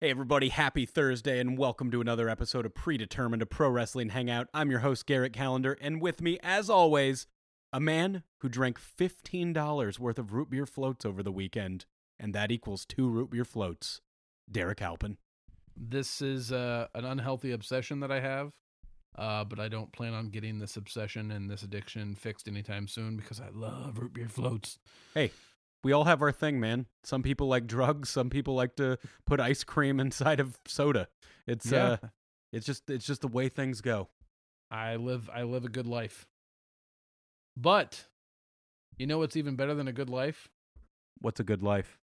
Hey, everybody, happy Thursday, and welcome to another episode of Predetermined, a pro wrestling hangout. I'm your host, Garrett Calendar, and with me, as always, a man who drank $15 worth of root beer floats over the weekend, and that equals two root beer floats. Derrick Halpin. This is uh, an unhealthy obsession that I have, uh, but I don't plan on getting this obsession and this addiction fixed anytime soon because I love root beer floats. Hey, we all have our thing, man. Some people like drugs, some people like to put ice cream inside of soda. It's Yeah. uh it's just it's just the way things go. I live I live a good life. But you know what's even better than a good life? What's a good life?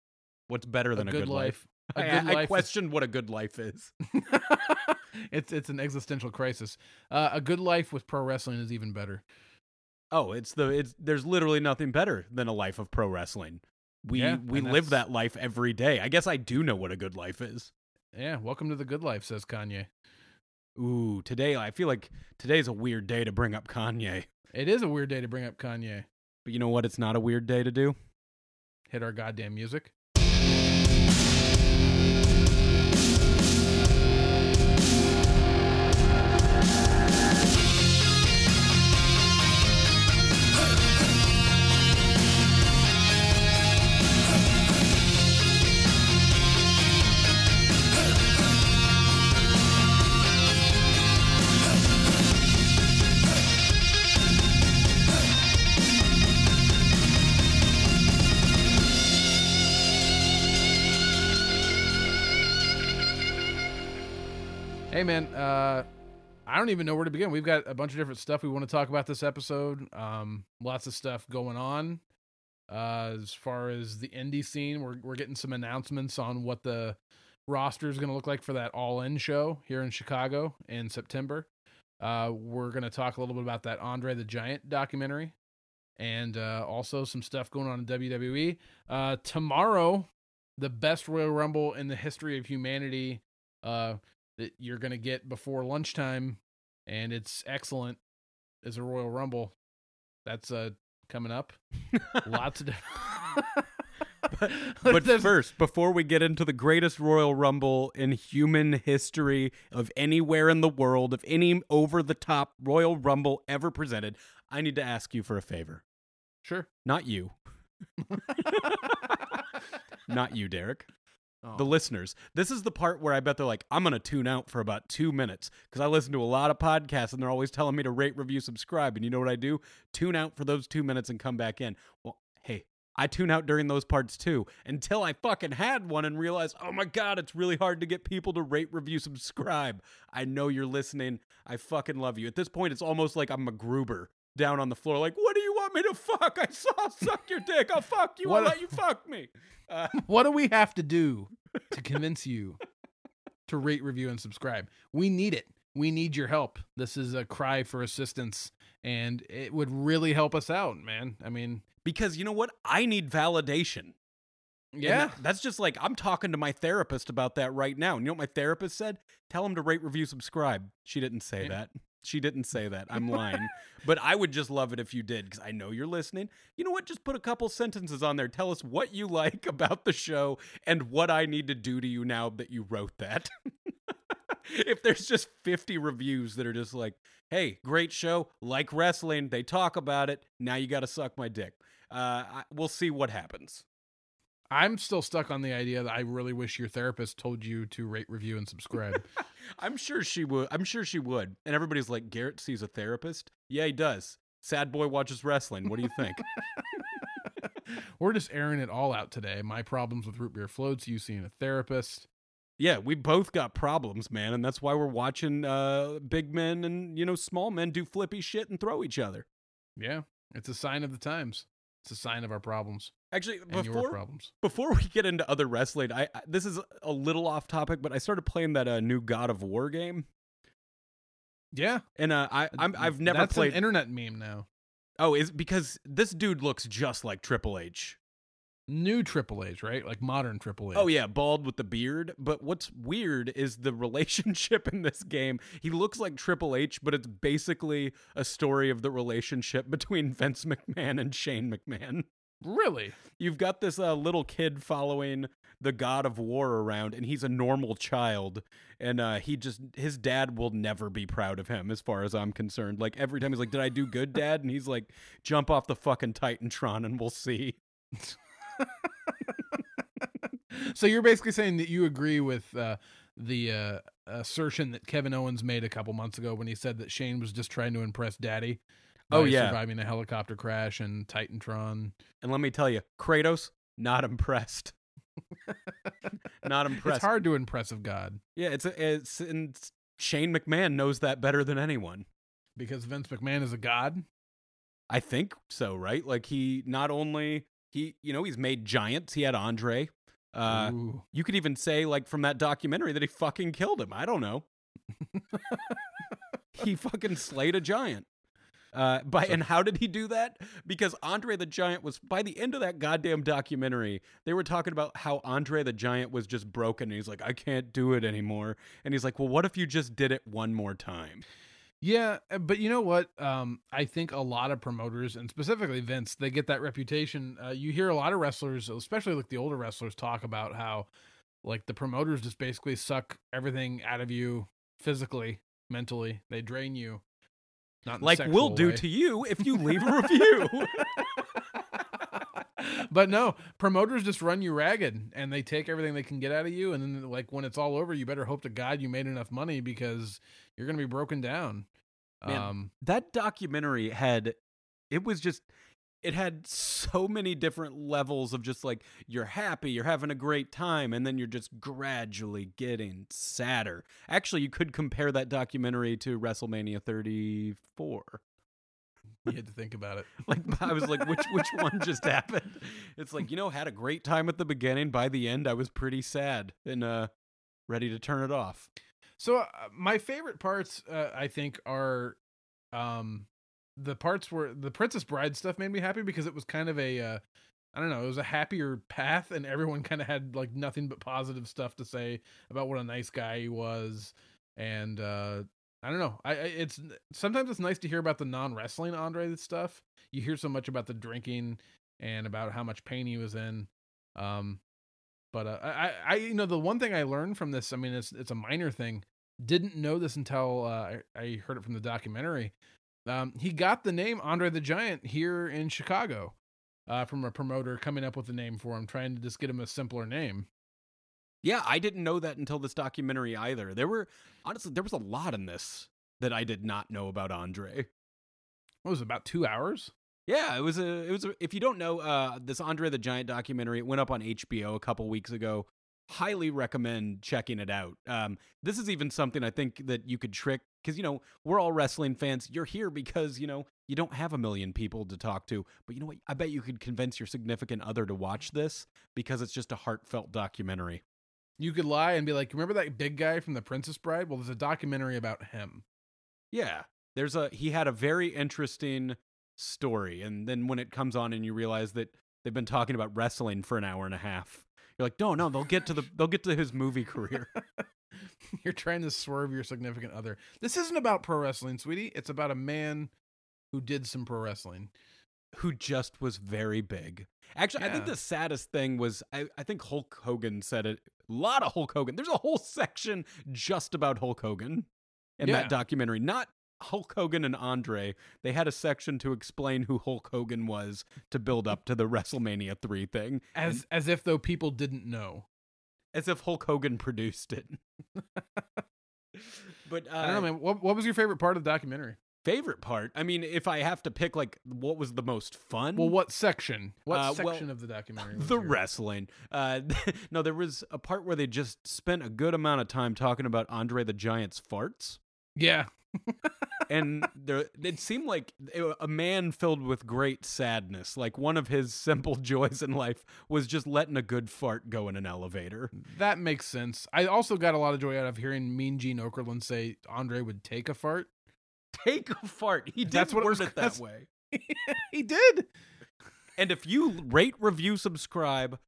What's better than a, good, life? A I, good I life is- question what a good life is. it's it's an existential crisis. Uh, a good life with pro wrestling is even better. Oh, it's the it's there's literally nothing better than a life of pro wrestling. We Yeah, we live that life every day. I guess I do know what a good life is. Yeah, welcome to the good life, says Kanye. Ooh, today I feel like today's a weird day to bring up Kanye. It is a weird day to bring up Kanye. But you know what? It's not a weird day to do. Hit our goddamn music. Hey man, uh I don't even know where to begin. We've got a bunch of different stuff we want to talk about this episode. Um lots of stuff going on. Uh as far as the indie scene, we're we're getting some announcements on what the roster is going to look like for that All In show here in Chicago in September. Uh we're going to talk a little bit about that Andre the Giant documentary and uh also some stuff going on in WWE. Uh tomorrow the best Royal Rumble in the history of humanity uh that you're going to get before lunchtime and it's excellent is a Royal Rumble. That's uh coming up. Lots of But, but first, before we get into the greatest Royal Rumble in human history of anywhere in the world, of any over the top Royal Rumble ever presented, I need to ask you for a favor. Sure. Not you. Not you, Derrick. Oh. the listeners. This is the part where I bet they're like, I'm going to tune out for about two minutes because I listen to a lot of podcasts and they're always telling me to rate, review, subscribe. And you know what I do? Tune out for those two minutes and come back in. Well, hey, I tune out during those parts too until I fucking had one and realized, oh my God, it's really hard to get people to rate, review, subscribe. I know you're listening. I fucking love you. At this point, it's almost like I'm a Gruber down on the floor, like, what want me to fuck? I saw suck your dick. I'll fuck you. I'll What- let you fuck me. Uh, what do we have to do to convince you to rate, review, and subscribe? We need it. We need your help. This is a cry for assistance, and it would really help us out, man. I mean, because you know what? I need validation. Yeah, that- that's just like I'm talking to my therapist about that right now. And you know what my therapist said? Tell him to rate, review, subscribe. She didn't say Yeah. that. She didn't say that. I'm lying. but I would just love it if you did because I know you're listening. You know what? Just put a couple sentences on there. Tell us what you like about the show and what I need to do to you now that you wrote that. if there's just 50 reviews that are just like, hey, great show, like wrestling, they talk about it, now you got to suck my dick. Uh, I, we'll see what happens. I'm still stuck on the idea that I really wish your therapist told you to rate, review, and subscribe. I'm sure she would. I'm sure she would. And everybody's like, Garrett sees a therapist. Yeah, he does. Sad boy watches wrestling. What do you think? We're just airing it all out today. My problems with root beer floats, you seeing a therapist. yeah, we both got problems, man, and that's why we're watching uh, big men and you know small men do flippy shit and throw each other. Yeah, it's a sign of the times. It's a sign of our problems Actually, before before we get into other wrestling, I, I this is a little off topic, but I started playing that uh, new God of War game, Yeah, and uh, I I'm, I've never That's played. an internet meme now. oh, is because this dude looks just like Triple H. New Triple H, right? Like modern Triple H. Oh yeah, bald with the beard. But what's weird is the relationship in this game. He looks like Triple H, but it's basically a story of the relationship between Vince McMahon and Shane McMahon. Really? You've got this uh, little kid following the god of war around and he's a normal child and uh he just his dad will never be proud of him as far as I'm concerned. Like every time he's like, "Did I do good, dad?" and he's like, "Jump off the fucking Titantron and we'll see." so you're basically saying that you agree with uh, the uh, assertion that Kevin Owens made a couple months ago when he said that Shane was just trying to impress Daddy. Oh, yeah. surviving a helicopter crash and Titantron. And let me tell you, Kratos not impressed. not impressed. It's hard to impress of God Yeah, it's it's and Shane McMahon knows that better than anyone. because Vince McMahon is a god. I think so, right? Like he not only he, you know, he's made giants. He had Andre. Uh, Ooh. you could even say like from that documentary that he fucking killed him. I don't know. he fucking slayed a giant. Uh, by So- and how did he do that? Because Andre the Giant was by the end of that goddamn documentary, they were talking about how Andre the Giant was just broken. And he's like, I can't do it anymore. And he's like, Well, what if you just did it one more time? Yeah, uh, but you know what? Um, I think a lot of promoters, and specifically Vince, they get that reputation. Uh, you hear a lot of wrestlers, especially like the older wrestlers, talk about how like the promoters just basically suck everything out of you physically, mentally. They drain you. Not in Like we'll sexual do to you if you leave a review. but no, promoters just run you ragged and they take everything they can get out of you. And then, like, when it's all over, you better hope to God you made enough money because you're going to be broken down. Man, um, that documentary had it was just it had so many different levels of just like you're happy you're having a great time and then you're just gradually getting sadder. Actually you could compare that documentary to wrestlemania 34 you had to think about it. like i was like which which one just happened? It's like you know had a great time at the beginning. By the end i was pretty sad and uh ready to turn it off. So uh, my favorite parts, uh, I think, are um, the parts where the Princess Bride stuff made me happy because it was kind of a, uh, I don't know, it was a happier path, and everyone kind of had like nothing but positive stuff to say about what a nice guy he was, and uh, I don't know, I, it's sometimes it's nice to hear about the non wrestling Andre stuff. You hear so much about the drinking and about how much pain he was in. Um, but uh, I, I, you know, the one thing I learned from this, I mean, it's it's a minor thing. Didn't know this until uh, I, I heard it from the documentary. Um, he got the name Andre the Giant here in Chicago uh, from a promoter coming up with a name for him, trying to just get him a simpler name. Yeah, I didn't know that until this documentary either. There were honestly there was a lot in this that I did not know about Andre. What was it, about two hours? Yeah, it was a it was a, if you don't know uh this Andre the Giant documentary, it went up on HBO a couple weeks ago. Highly recommend checking it out. Um this is even something I think that you could trick cuz you know, we're all wrestling fans. You're here because, you know, you don't have a million people to talk to, but you know what? I bet you could convince your significant other to watch this because it's just a heartfelt documentary. You could lie and be like, "Remember that big guy from The Princess Bride?" Well, there's a documentary about him. Yeah. There's a he had a very interesting story and then when it comes on and you realize that they've been talking about wrestling for an hour and a half. You're like, "No, no, they'll get to the they'll get to his movie career." You're trying to swerve your significant other. This isn't about pro wrestling, sweetie. It's about a man who did some pro wrestling. who just was very big. Actually, I think the saddest thing was I, I think Hulk Hogan said it. A lot of Hulk Hogan. There's a whole section just about Hulk Hogan in Yeah. that documentary. Not Hulk Hogan and Andre. They had a section to explain who Hulk Hogan was to build up to the WrestleMania 3 thing. As as if though people didn't know. As if Hulk Hogan produced it. but uh, I don't know, man. What what was your favorite part of the documentary? favorite part. I mean, if I have to pick like what was the most fun? Well, what section? What Uh, well, section of the documentary? the your- wrestling. Uh, no, there was a part where they just spent a good amount of time talking about Andre the Giant's farts, Yeah. and there it seemed like a man filled with great sadness. Like one of his simple joys in life was just letting a good fart go in an elevator. That makes sense. I also got a lot of joy out of hearing Mean Gene Okerlund say Andre would take a fart. Take a fart. He did That's what word it that way. he did. And if you rate, review, subscribe,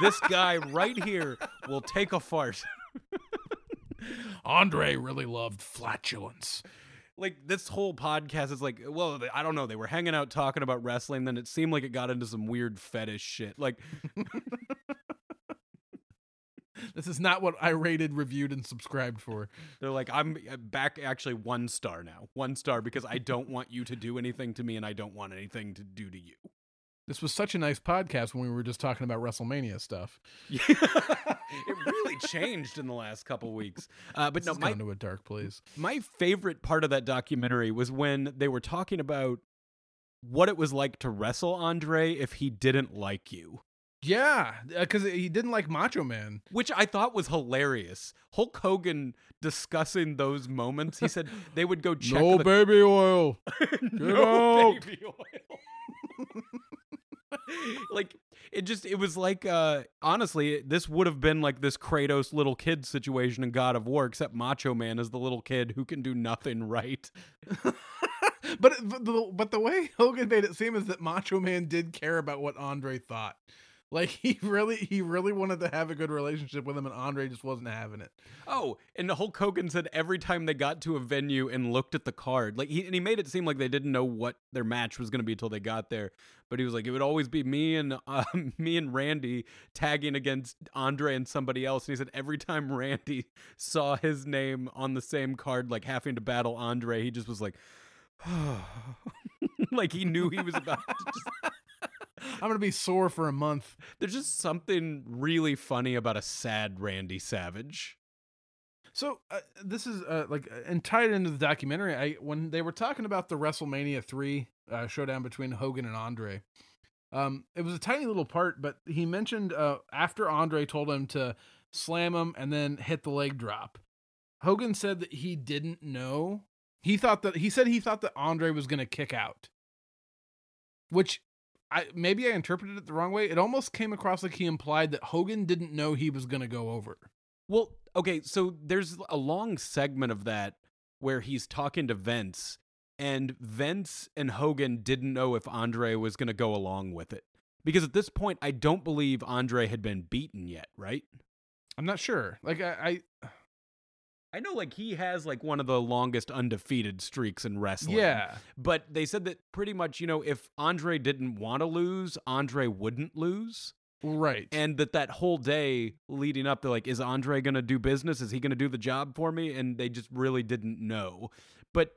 this guy right here will take a fart. Andre really loved flatulence. Like this whole podcast is like well they- i don't know they were hanging out talking about wrestling then it seemed like it got into some weird fetish shit like This is not what I rated, reviewed, and subscribed for. They're like, I'm uh, back actually one star now. One star because I don't want you to do anything to me and I don't want anything to do to you. This was such a nice podcast when we were just talking about WrestleMania stuff. Yeah. it really changed in the last couple weeks. Uh, but This no, my, gone to a dark place. my favorite part of that documentary was when they were talking about what it was like to wrestle Andre if he didn't like you. Yeah, because he didn't like Macho Man. which I thought was hilarious. Hulk Hogan discussing those moments. He said they would go check no the baby oil. no out. baby oil. like it just it was like uh honestly this would have been like this Kratos little kid situation in God of War except Macho Man is the little kid who can do nothing right. but but the, but the way Hogan made it seem is that Macho Man did care about what Andre thought. Like he really he really wanted to have a good relationship with him, and Andre just wasn't having it. Oh, and the Hulk Hogan said every time they got to a venue and looked at the card, like he and he made it seem like they didn't know what their match was going to be until they got there. But he was like, it would always be me and uh, me and Randy tagging against Andre and somebody else. And he said every time Randy saw his name on the same card, like having to battle Andre, he just was like, like he knew he was about to just. I'm gonna be sore for a month. There's just something really funny about a sad Randy Savage. So uh, this is uh, like uh, and tied into the documentary. I when they were talking about the WrestleMania three uh, showdown between Hogan and Andre, um, it was a tiny little part, but he mentioned uh, after Andre told him to slam him and then hit the leg drop. Hogan said that he didn't know. He thought that he said he thought that Andre was going to kick out, which I maybe I interpreted it the wrong way. It almost came across like he implied that Hogan didn't know he was going to go over. Well, okay, so there's a long segment of that where he's talking to Vince, and Vince and Hogan didn't know if Andre was going to go along with it. Because at this point, I don't believe Andre had been beaten yet, right? I'm not sure. Like I, I I know, like, he has, like, one of the longest undefeated streaks in wrestling. yeah. But they said that pretty much, you know, if Andre didn't want to lose, Andre wouldn't lose. Right. and that that whole day leading up they're like is andre going to do business is he going to do the job for me and they just really didn't know but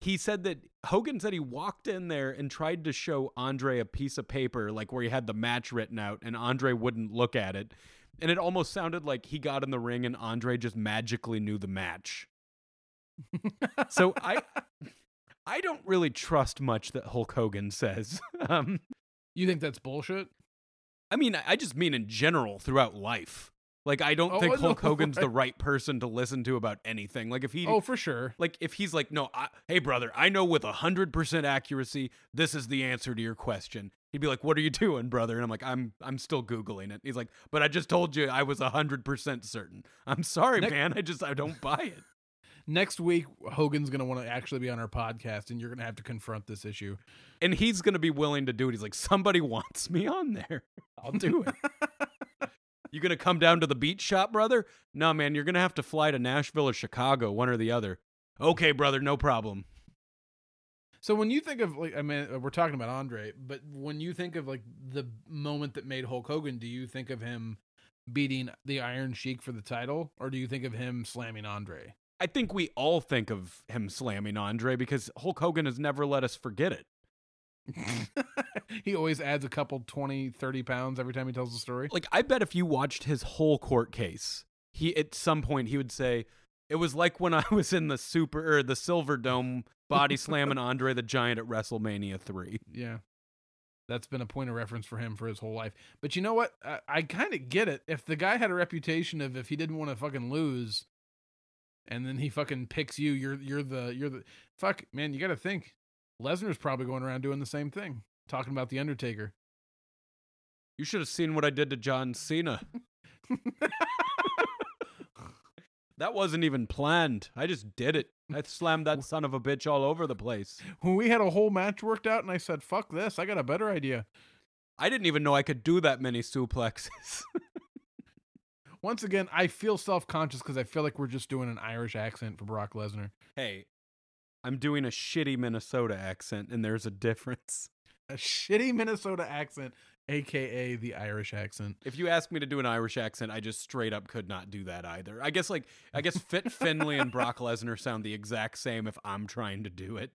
he said that hogan said he walked in there and tried to show andre a piece of paper like where he had the match written out and andre wouldn't look at it and it almost sounded like he got in the ring and andre just magically knew the match so i i don't really trust much that hulk hogan says um you think that's bullshit? I mean, I- just mean in general throughout life. Like, I don't Oh, think Hulk Hogan's the right. right person to listen to about anything. Like, if he, Oh, for sure. like, if he's like, no, I, hey, brother, I know with hundred percent accuracy, this is the answer to your question. He'd be like, "What are you doing, brother?" And I'm like, "I'm, I'm still googling it." He's like, "But I just told you I was hundred percent certain." I'm sorry, man. I just, I don't buy it. Next week, Hogan's gonna want to actually be on our podcast, and you're gonna have to confront this issue. And he's gonna be willing to do it. He's like, somebody wants me on there. I'll do it. You gonna come down to the beach shop, brother? No, man, you're gonna have to fly to Nashville or Chicago, one or the other. Okay, brother, no problem. So when you think of like, I mean, we're talking about Andre, but when you think of like the moment that made Hulk Hogan, do you think of him beating the Iron Sheik for the title, or do you think of him slamming Andre? I think we all think of him slamming Andre because Hulk Hogan has never let us forget it. he always adds a couple 20, 30 pounds every time he tells the story. Like, I bet if you watched his whole court case, he at some point he would say, "It was like when I was in the super or the Silver Dome, body slamming Andre the Giant at WrestleMania three. Yeah. That's been a point of reference for him for his whole life. But you know what? I, I kind of get it. If the guy had a reputation of if he didn't want to fucking lose, and then he fucking picks you, you're you're the you're the fuck man. You got to think. Lesnar's probably going around doing the same thing, talking about the Undertaker. You should have seen what I did to John Cena. That wasn't even planned. I just did it. I slammed that son of a bitch all over the place. when we had a whole match worked out, and I said, "Fuck this! I got a better idea." I didn't even know I could do that many suplexes. Once again, I feel self conscious because I feel like we're just doing an Irish accent for Brock Lesnar. hey, I'm doing a shitty Minnesota accent, and there's a difference. A shitty Minnesota accent aka the Irish accent. If you ask me to do an Irish accent, I just straight up could not do that either. I guess like I guess Fit Finlay and Brock Lesnar sound the exact same if I'm trying to do it.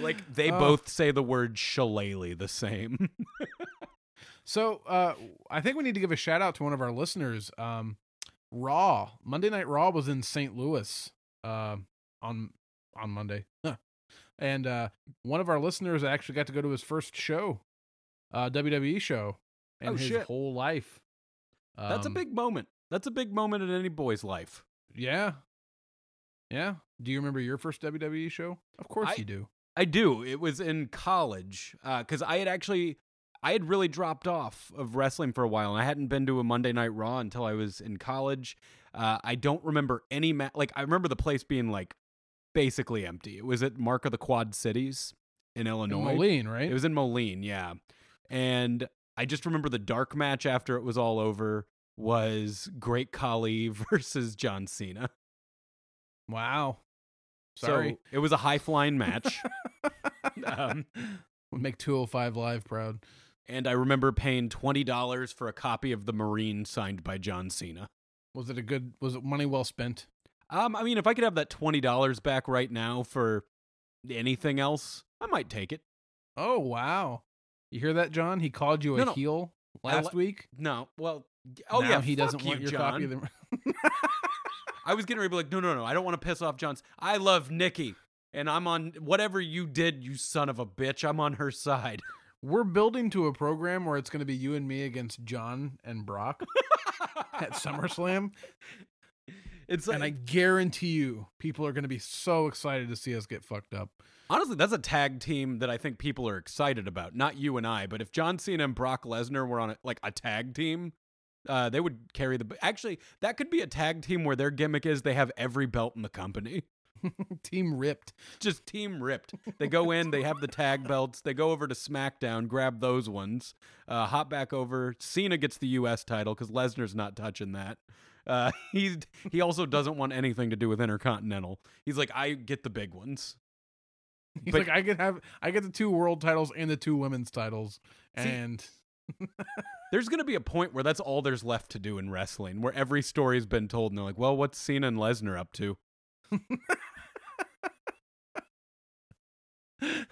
like they Oh. both say the word shillelagh the same. So uh, I think we need to give a shout out to one of our listeners. Um, Raw Monday Night Raw was in St. Louis uh, on on Monday, Huh. And uh, one of our listeners actually got to go to his first show, uh, WWE show, in Oh, his shit. whole life. That's a Um, big moment. That's a big moment in any boy's life. yeah, yeah. Do you remember your first WWE show? Of course I- you do. I do. It was in college because I had actually, I had really dropped off of wrestling for a while, and I hadn't been to a Monday Night Raw until I was in college. Uh, I don't remember any ma- like I remember the place being like basically empty. It was at Mark of the Quad Cities in In Illinois. Moline, right? It was in Moline, yeah. And I just remember the dark match after it was all over was Great Khali versus John Cena. wow. Sorry. So it was a high flying match. um, Would make 205 Live proud. and I remember paying twenty dollars for a copy of the Marine signed by John Cena. Was it a good? Was it money well spent? Um, I mean, if I could have that twenty dollars back right now for anything else, I might take it. Oh wow! You hear that, John? He called you a No, no. heel last li- week. No, well, oh Now yeah, he doesn't you, want your John. copy of the. I was getting ready to be like, no, no, no, I don't want to piss off John's. I love Nikki, and I'm on whatever you did, you son of a bitch. I'm on her side. We're building to a program where it's going to be you and me against John and Brock at SummerSlam, It's like, and I guarantee you, people are going to be so excited to see us get fucked up. honestly, that's a tag team that I think people are excited about. Not you and I, but if John Cena and Brock Lesnar were on a, like a tag team, uh, they would carry the. Actually, that could be a tag team where their gimmick is they have every belt in the company. Team ripped. Just team ripped. They go in, they have the tag belts. They go over to SmackDown, grab those ones, uh, hop back over. Cena gets the U.S. title because Lesnar's not touching that. Uh, he's he also doesn't want anything to do with Intercontinental. He's like, I get the big ones. He's But- like, I get have, I get the two world titles and the two women's titles, See- and There's gonna be a point where that's all there's left to do in wrestling, where every story's been told, and they're like, well, what's Cena and Lesnar up to?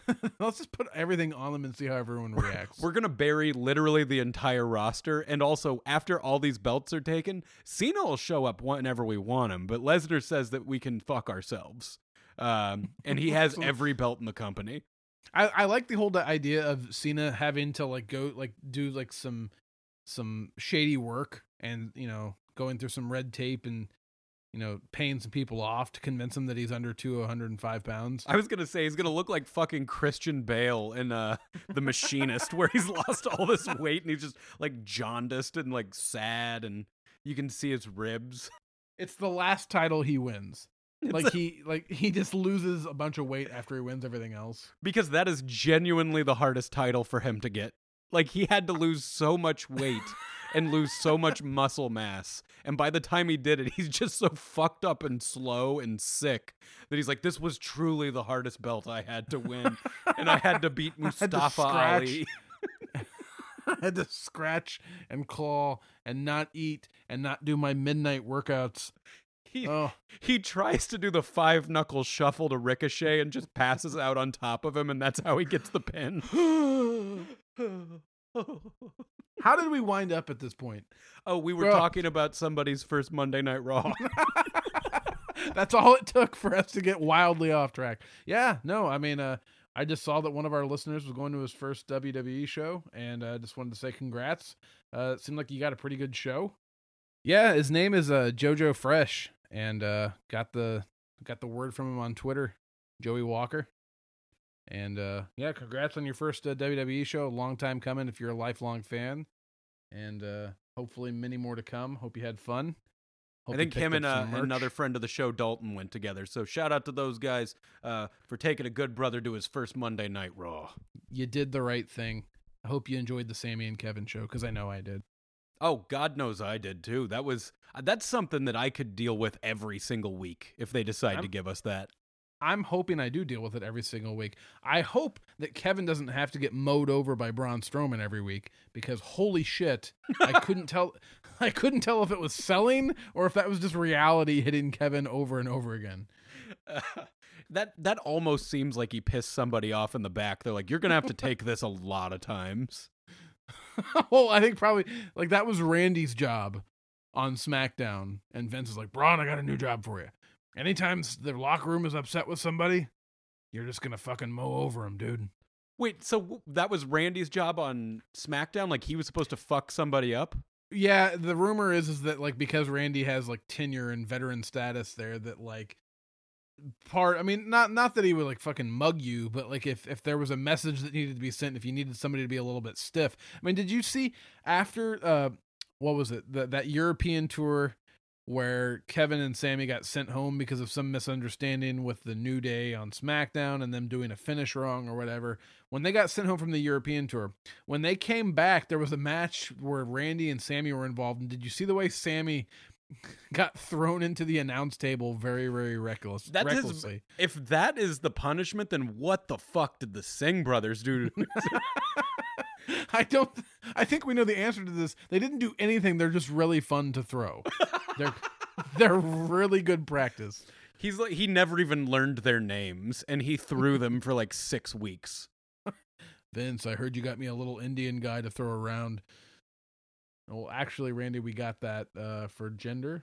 let's just put everything on them and see how everyone reacts. We're gonna bury literally the entire roster, and also after all these belts are taken, Cena will show up whenever we want him. But Lesnar says that we can fuck ourselves, um, and he has every belt in the company. I, I like the whole idea of Cena having to like go like do like some some shady work and you know going through some red tape and you know paying some people off to convince him that he's under two hundred and five pounds. I was gonna say he's gonna look like fucking Christian Bale in uh, The Machinist, where he's lost all this weight and he's just like jaundiced and like sad, and you can see his ribs. It's the last title he wins. It's like a- he like he just loses a bunch of weight after he wins everything else. because that is genuinely the hardest title for him to get. Like he had to lose so much weight and lose so much muscle mass. And by the time he did it, he's just so fucked up and slow and sick that he's like, this was truly the hardest belt I had to win. and I had to beat I to Mustafa. Ali. I had to scratch and claw and not eat and not do my midnight workouts. He, Oh, he tries to do the five knuckle shuffle to Ricochet and just passes out on top of him, and that's how he gets the pin. how did we wind up at this point? oh, we were Bro. talking about somebody's first Monday Night Raw. That's all it took for us to get wildly off track. Yeah, no, I mean, uh, I just saw that one of our listeners was going to his first WWE show, and I uh, just wanted to say congrats. Uh, it seemed like you got a pretty good show. Yeah, his name is uh, Jojo Fresh, and uh, got the got the word from him on Twitter, Joey Walker. And uh, yeah, congrats on your first uh, WWE show. Long time coming if you're a lifelong fan, and uh, hopefully many more to come. Hope you had fun. Hope I think him and uh, another friend of the show, Dalton, went together. So shout out to those guys uh, for taking a good brother to his first Monday Night Raw. you did the right thing. I hope you enjoyed the Sammy and Kevin show because I know I did. Oh, God knows I did too. That was uh, that's something that I could deal with every single week if they decide to I'm- give us that. I'm hoping I do deal with it every single week. I hope that Kevin doesn't have to get mowed over by Braun Strowman every week because holy shit, I couldn't tell. I couldn't tell if it was selling or if that was just reality hitting Kevin over and over again. that that almost seems like he pissed somebody off in the back. They're like, "You're gonna have to take this a lot of times." well, I think probably like that was Randy's job on SmackDown, and Vince is like, "Braun, I got a new job for you. Anytime the locker room is upset with somebody, you're just gonna fucking mow over them, dude." Wait, so that was Randy's job on SmackDown? Like he was supposed to fuck somebody up? Yeah, the rumor is is that like because Randy has like tenure and veteran status there, that like part i mean not not that he would like fucking mug you but like if if there was a message that needed to be sent if you needed somebody to be a little bit stiff i mean did you see after uh what was it the, that european tour where kevin and sammy got sent home because of some misunderstanding with the new day on smackdown and them doing a finish wrong or whatever when they got sent home from the european tour when they came back there was a match where randy and sammy were involved and did you see the way sammy got thrown into the announce table very, very reckless. That is- recklessly. If that is the punishment, then what the fuck did the Singh brothers do? I don't. I think we know the answer to this. They didn't do anything. They're just really fun to throw. They're they're really good practice. He's like he never even learned their names, and he threw them for like six weeks. Vince, I heard you got me a little Indian guy to throw around. Well, actually, Randy, we got that uh, for Jinder.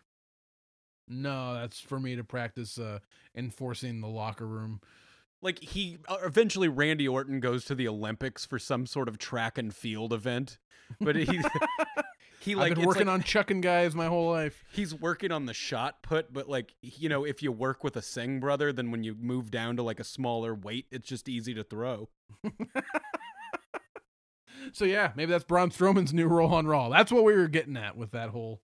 No, that's for me to practice uh, enforcing the locker room. Like he uh, eventually, Randy Orton goes to the Olympics for some sort of track and field event, but he he like I've been working like- on chucking guys my whole life. he's working on the shot put, but like you know, if you work with a Singh brother, then when you move down to like a smaller weight, it's just easy to throw. So yeah, maybe that's Braun Strowman's new role on Raw. That's what we were getting at with that whole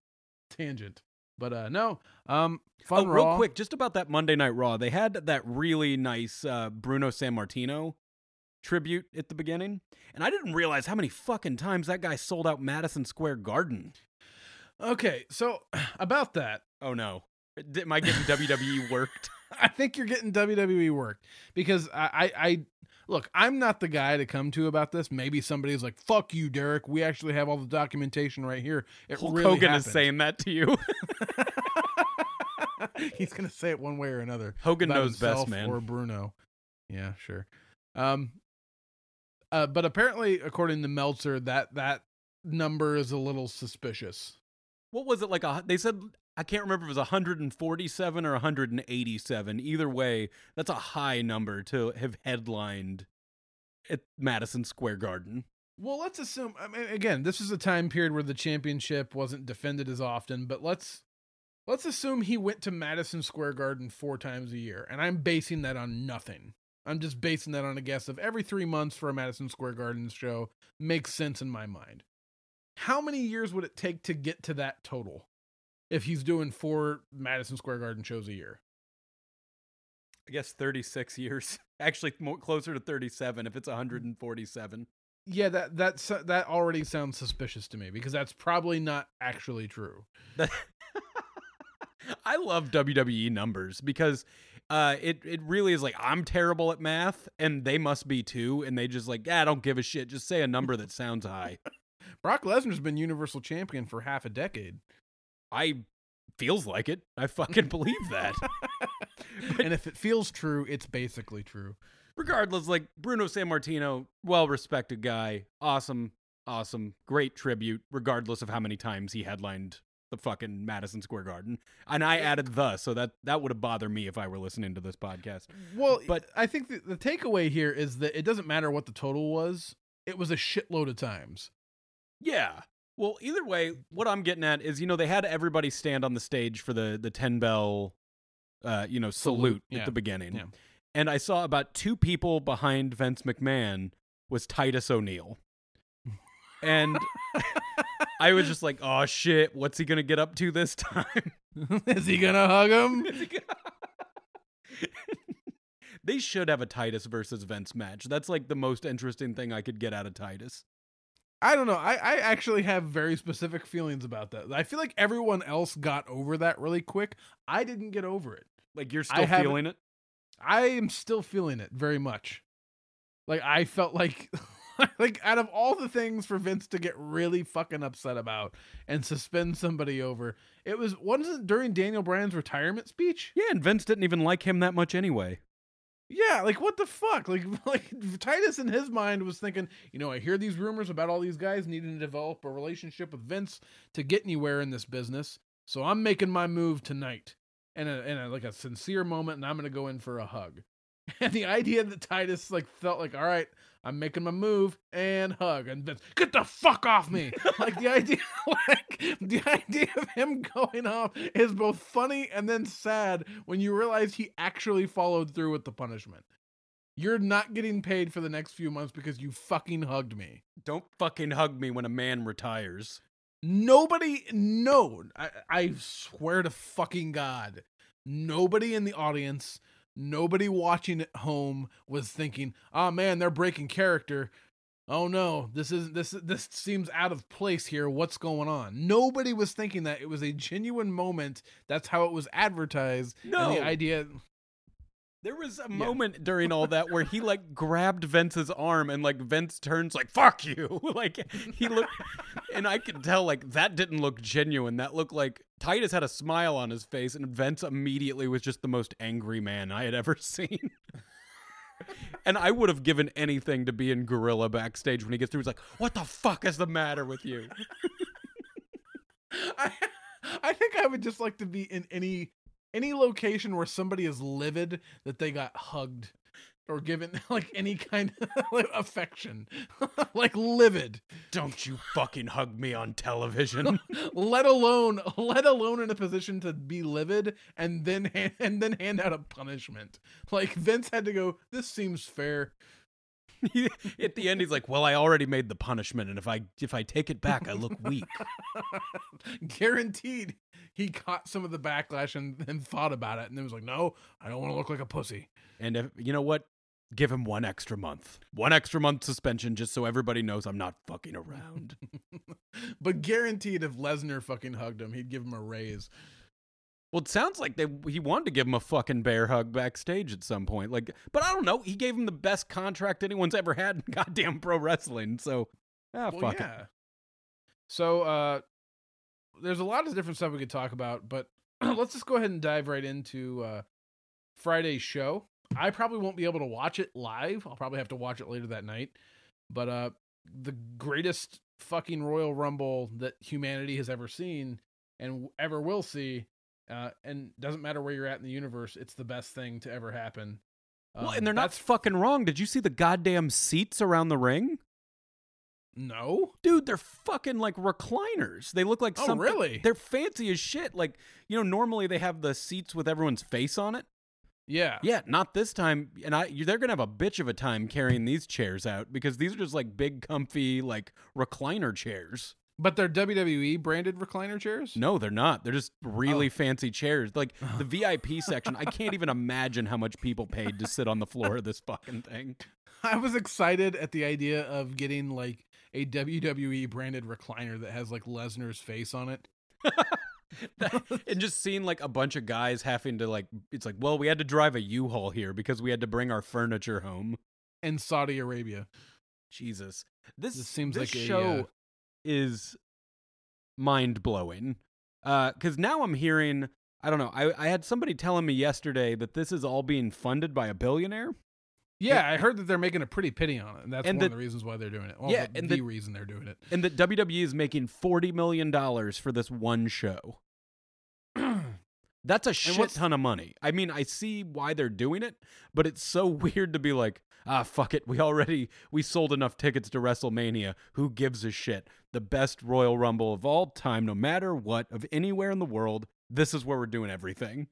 tangent. But uh no, um, Oh, fun real quick, just about that Monday Night Raw, they had that really nice uh, Bruno Sammartino tribute at the beginning, and I didn't realize how many fucking times that guy sold out Madison Square Garden. Okay, so about that, Oh no, am I getting WWE worked? I think you're getting WWE worked because I, I look, I'm not the guy to come to about this. Maybe somebody's like, "Fuck you, Derrick. We actually have all the documentation right here." It Hulk really Hogan happened. is saying that to you. He's gonna say it one way or another. Hogan knows best, man. Or Bruno. Yeah, sure. Um, uh, but apparently, according to Meltzer, that that number is a little suspicious. What was it like? A, they said I can't remember if it was 147 or 187. Either way, that's a high number to have headlined at Madison Square Garden. Well, let's assume. I mean, again, this is a time period where the championship wasn't defended as often, but let's let's assume he went to Madison Square Garden four times a year, and I'm basing that on nothing. I'm just basing that on a guess of every three months for a Madison Square Garden show makes sense in my mind. How many years would it take to get to that total if he's doing four Madison Square Garden shows a year? I guess 36 years. Actually, more closer to 37 if it's 147. Yeah, that that's that already sounds suspicious to me because that's probably not actually true. I love WWE numbers because uh, it it really is like I'm terrible at math and they must be too, and they just like, ah, I don't give a shit. Just say a number that sounds high. Brock Lesnar's been Universal Champion for half a decade. I feels like it. I fucking believe that. and if it feels true, it's basically true. Regardless, like Bruno Sammartino, well respected guy, awesome, awesome, great tribute. Regardless of how many times he headlined the fucking Madison Square Garden, and I added the, so that that would have bothered me if I were listening to this podcast. Well, But- but I think the, the takeaway here is that it doesn't matter what the total was. It was a shitload of times. Yeah. Well, either way, what I'm getting at is, you know, they had everybody stand on the stage for the the ten bell, uh, you know, salute, at the beginning, Yeah. and I saw about two people behind Vince McMahon was Titus O'Neil, and I was just like, oh shit, what's he gonna get up to this time? is he gonna hug him? they should have a Titus versus Vince match. That's like the most interesting thing I could get out of Titus. I don't know. I, I actually have very specific feelings about that. I feel like everyone else got over that really quick. I didn't get over it. Like you're still feeling it. I am still feeling it very much. Like I felt like like out of all the things for Vince to get really fucking upset about and suspend somebody over, it was wasn't during Daniel Bryan's retirement speech? Yeah, and Vince didn't even like him that much anyway. Yeah, like what the fuck? Like like Titus in his mind was thinking, you know, I hear these rumors about all these guys needing to develop a relationship with Vince to get anywhere in this business. So I'm making my move tonight. And a, and a, like a sincere moment and I'm going to go in for a hug. And the idea that Titus like felt like, all right, I'm making my move and hug, and Vince, get the fuck off me. like the idea, like the idea of him going off is both funny and then sad when you realize he actually followed through with the punishment. You're not getting paid for the next few months because you fucking hugged me. Don't fucking hug me when a man retires. Nobody, no, I, I swear to fucking God, nobody in the audience nobody watching at home was thinking, "Oh man, they're breaking character." Oh no, this isn't this this seems out of place here. What's going on? Nobody was thinking that. It was a genuine moment. That's how it was advertised. No. And the idea There was a moment during all that where he like grabbed Vince's arm and like Vince turns like fuck you. like he looked and I could tell like that didn't look genuine. That looked like Titus had a smile on his face and Vince immediately was just the most angry man I had ever seen. and I would have given anything to be in Gorilla backstage when he gets through. He's like, "What the fuck is the matter with you?" I I think I would just like to be in any any location where somebody is livid that they got hugged or given like any kind of affection. Like livid. Don't you fucking hug me on television. let alone let alone in a position to be livid and then hand, and then hand out a punishment. Like vince had to go this seems fair. At the end, he's like, "Well, I already made the punishment, and if I if I take it back, I look weak." guaranteed he caught some of the backlash and, and thought about it and then was like no i don't want to look like a pussy. And if you know what, give him one extra month, one extra month suspension, just so everybody knows I'm not fucking around. but guaranteed if lesnar fucking hugged him he'd give him a raise well, it sounds like they he wanted to give him a fucking bear hug backstage at some point. Like, but I don't know. He gave him the best contract anyone's ever had in goddamn pro wrestling. So, ah, well, fuck it. yeah. So uh there's a lot of different stuff we could talk about, but let's just go ahead and dive right into uh Friday's show. I probably won't be able to watch it live. I'll probably have to watch it later that night. But uh the greatest fucking Royal Rumble that humanity has ever seen and ever will see. Uh and doesn't matter where you're at in the universe, it's the best thing to ever happen. Well, Um, and they're not fucking wrong. Did you see the goddamn seats around the ring? no. Dude, they're fucking like recliners. They look like Oh, something. really? They're fancy as shit. Like, you know, normally they have the seats with everyone's face on it. Yeah. Yeah, not this time. And I, they're gonna have a bitch of a time carrying these chairs out because these are just like big, comfy, like recliner chairs. But they're WWE branded recliner chairs? No, they're not. They're just really Oh. fancy chairs. Like the VIP section. I can't even imagine how much people paid to sit on the floor of this fucking thing. I was excited at the idea of getting like a WWE branded recliner that has like Lesnar's face on it. That- and just seeing like a bunch of guys having to like, it's like, well, we had to drive a U-Haul here because we had to bring our furniture home. in Saudi Arabia. Jesus, this, This seems this like a, show uh, is mind blowing. Uh, because now I'm hearing, I don't know. I I had somebody telling me yesterday that this is all being funded by a billionaire. Yeah, I heard that they're making a pretty pity on it, and that's And one of the reasons why they're doing it. Well, Yeah, the, and the the- reason they're doing it. and that WWE is making forty million dollars for this one show. That's a shit ton of money. I mean, I see why they're doing it, but it's so weird to be like, ah, fuck it. We already we sold enough tickets to WrestleMania. Who gives a shit? The best Royal Rumble of all time, no matter what, of anywhere in the world. This is where we're doing everything.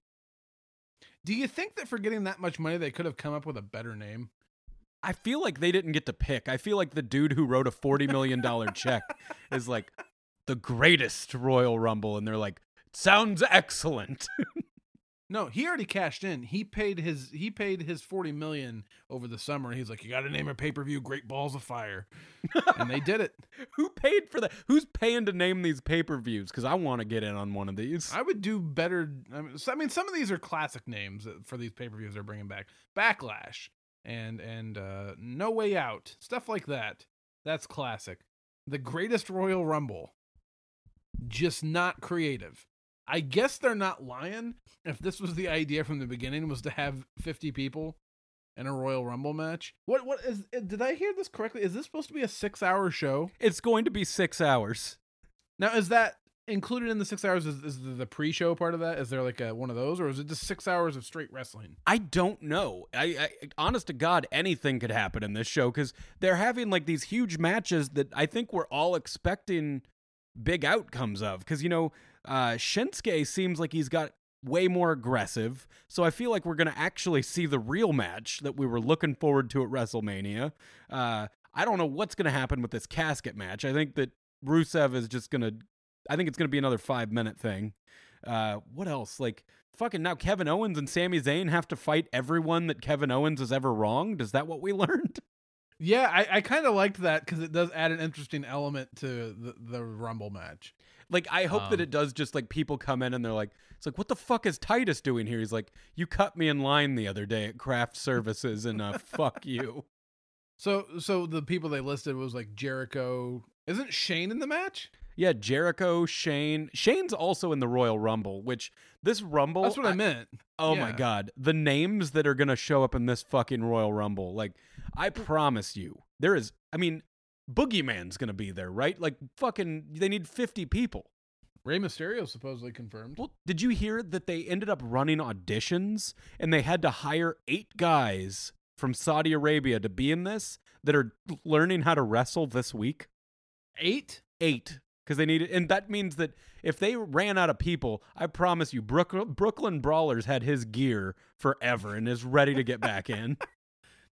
Do you think that for getting that much money, they could have come up with a better name? I feel like they didn't get to pick. I feel like the dude who wrote a forty million dollar check is like the greatest Royal Rumble, and they're like, sounds excellent. No, he already cashed in. He paid his he paid his forty million over the summer. He's like, you got to name a pay per view Great Balls of Fire, and they did it. Who paid for that? Who's paying to name these pay per views? Because I want to get in on one of these. I would do better. I mean, so- I mean, some of these are classic names for these pay per views they're bringing back. Backlash and and uh, No Way Out, stuff like that. That's classic. The Greatest Royal Rumble, just not creative. I guess they're not lying. If this was the idea from the beginning, was to have fifty people in a Royal Rumble match. What what is? uh, Did I hear this correctly? Is this supposed to be a six-hour show? it's going to be six hours. Now, is that included in the six hours? Is, is the, the pre-show part of that? Is there like a, one of those, or is it just six hours of straight wrestling? I don't know. I, I honest to God, anything could happen in this show because they're having like these huge matches that I think we're all expecting big outcomes of. Because you know, uh, Shinsuke seems like he's got way more aggressive, so I feel like we're gonna actually see the real match that we were looking forward to at WrestleMania. Uh, I don't know what's gonna happen with this casket match. I think that Rusev is just gonna. I think it's gonna be another five minute thing. Uh, what else? Like fucking now Kevin Owens and Sami Zayn have to fight everyone that Kevin Owens has ever wronged. Is that what we learned? Yeah, I, I kind of liked that because it does add an interesting element to the, the Rumble match. Like I hope that Um, it does just like people come in and they're like, it's like, what the fuck is Titus doing here? He's like, you cut me in line the other day at craft services and uh fuck you. So, so the people they listed was like Jericho. Isn't Shane in the match? Yeah, Jericho, Shane. Shane's also in the Royal Rumble, which this Rumble That's what I, meant. Oh my god, the names that are gonna show up in this fucking Royal Rumble, like I promise you, there is. I mean, Boogeyman's gonna be there, right? Like fucking, they need fifty people. Rey Mysterio supposedly confirmed. Well, did you hear that they ended up running auditions and they had to hire eight guys from Saudi Arabia to be in this that are learning how to wrestle this week? Eight? Eight. Because they needed, and that means that if they ran out of people, I promise you, Brook, Brooklyn Brawlers had his gear forever and is ready to get back in.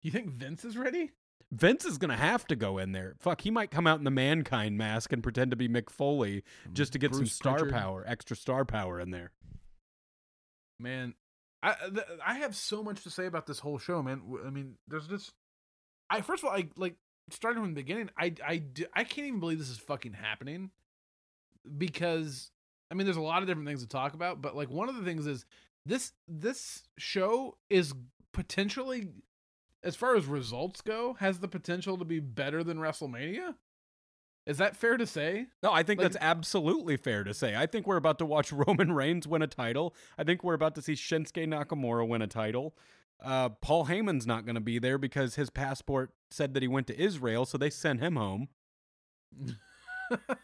You think Vince is ready? Vince is gonna have to go in there. Fuck, he might come out in the mankind mask and pretend to be Mick Foley just to get some star Pritchard? power, extra star power in there. Man, I th- I have so much to say about this whole show, man. I mean, there's this. I first of all, I like starting from the beginning. I I I can't even believe this is fucking happening because I mean, there's a lot of different things to talk about, but like one of the things is this this show is potentially, as far as results go, has the potential to be better than WrestleMania. Is that fair to say? No, I think Like- that's absolutely fair to say. I think we're about to watch Roman Reigns win a title. I think we're about to see Shinsuke Nakamura win a title. Uh, Paul Heyman's not going to be there because his passport said that he went to Israel, so they sent him home.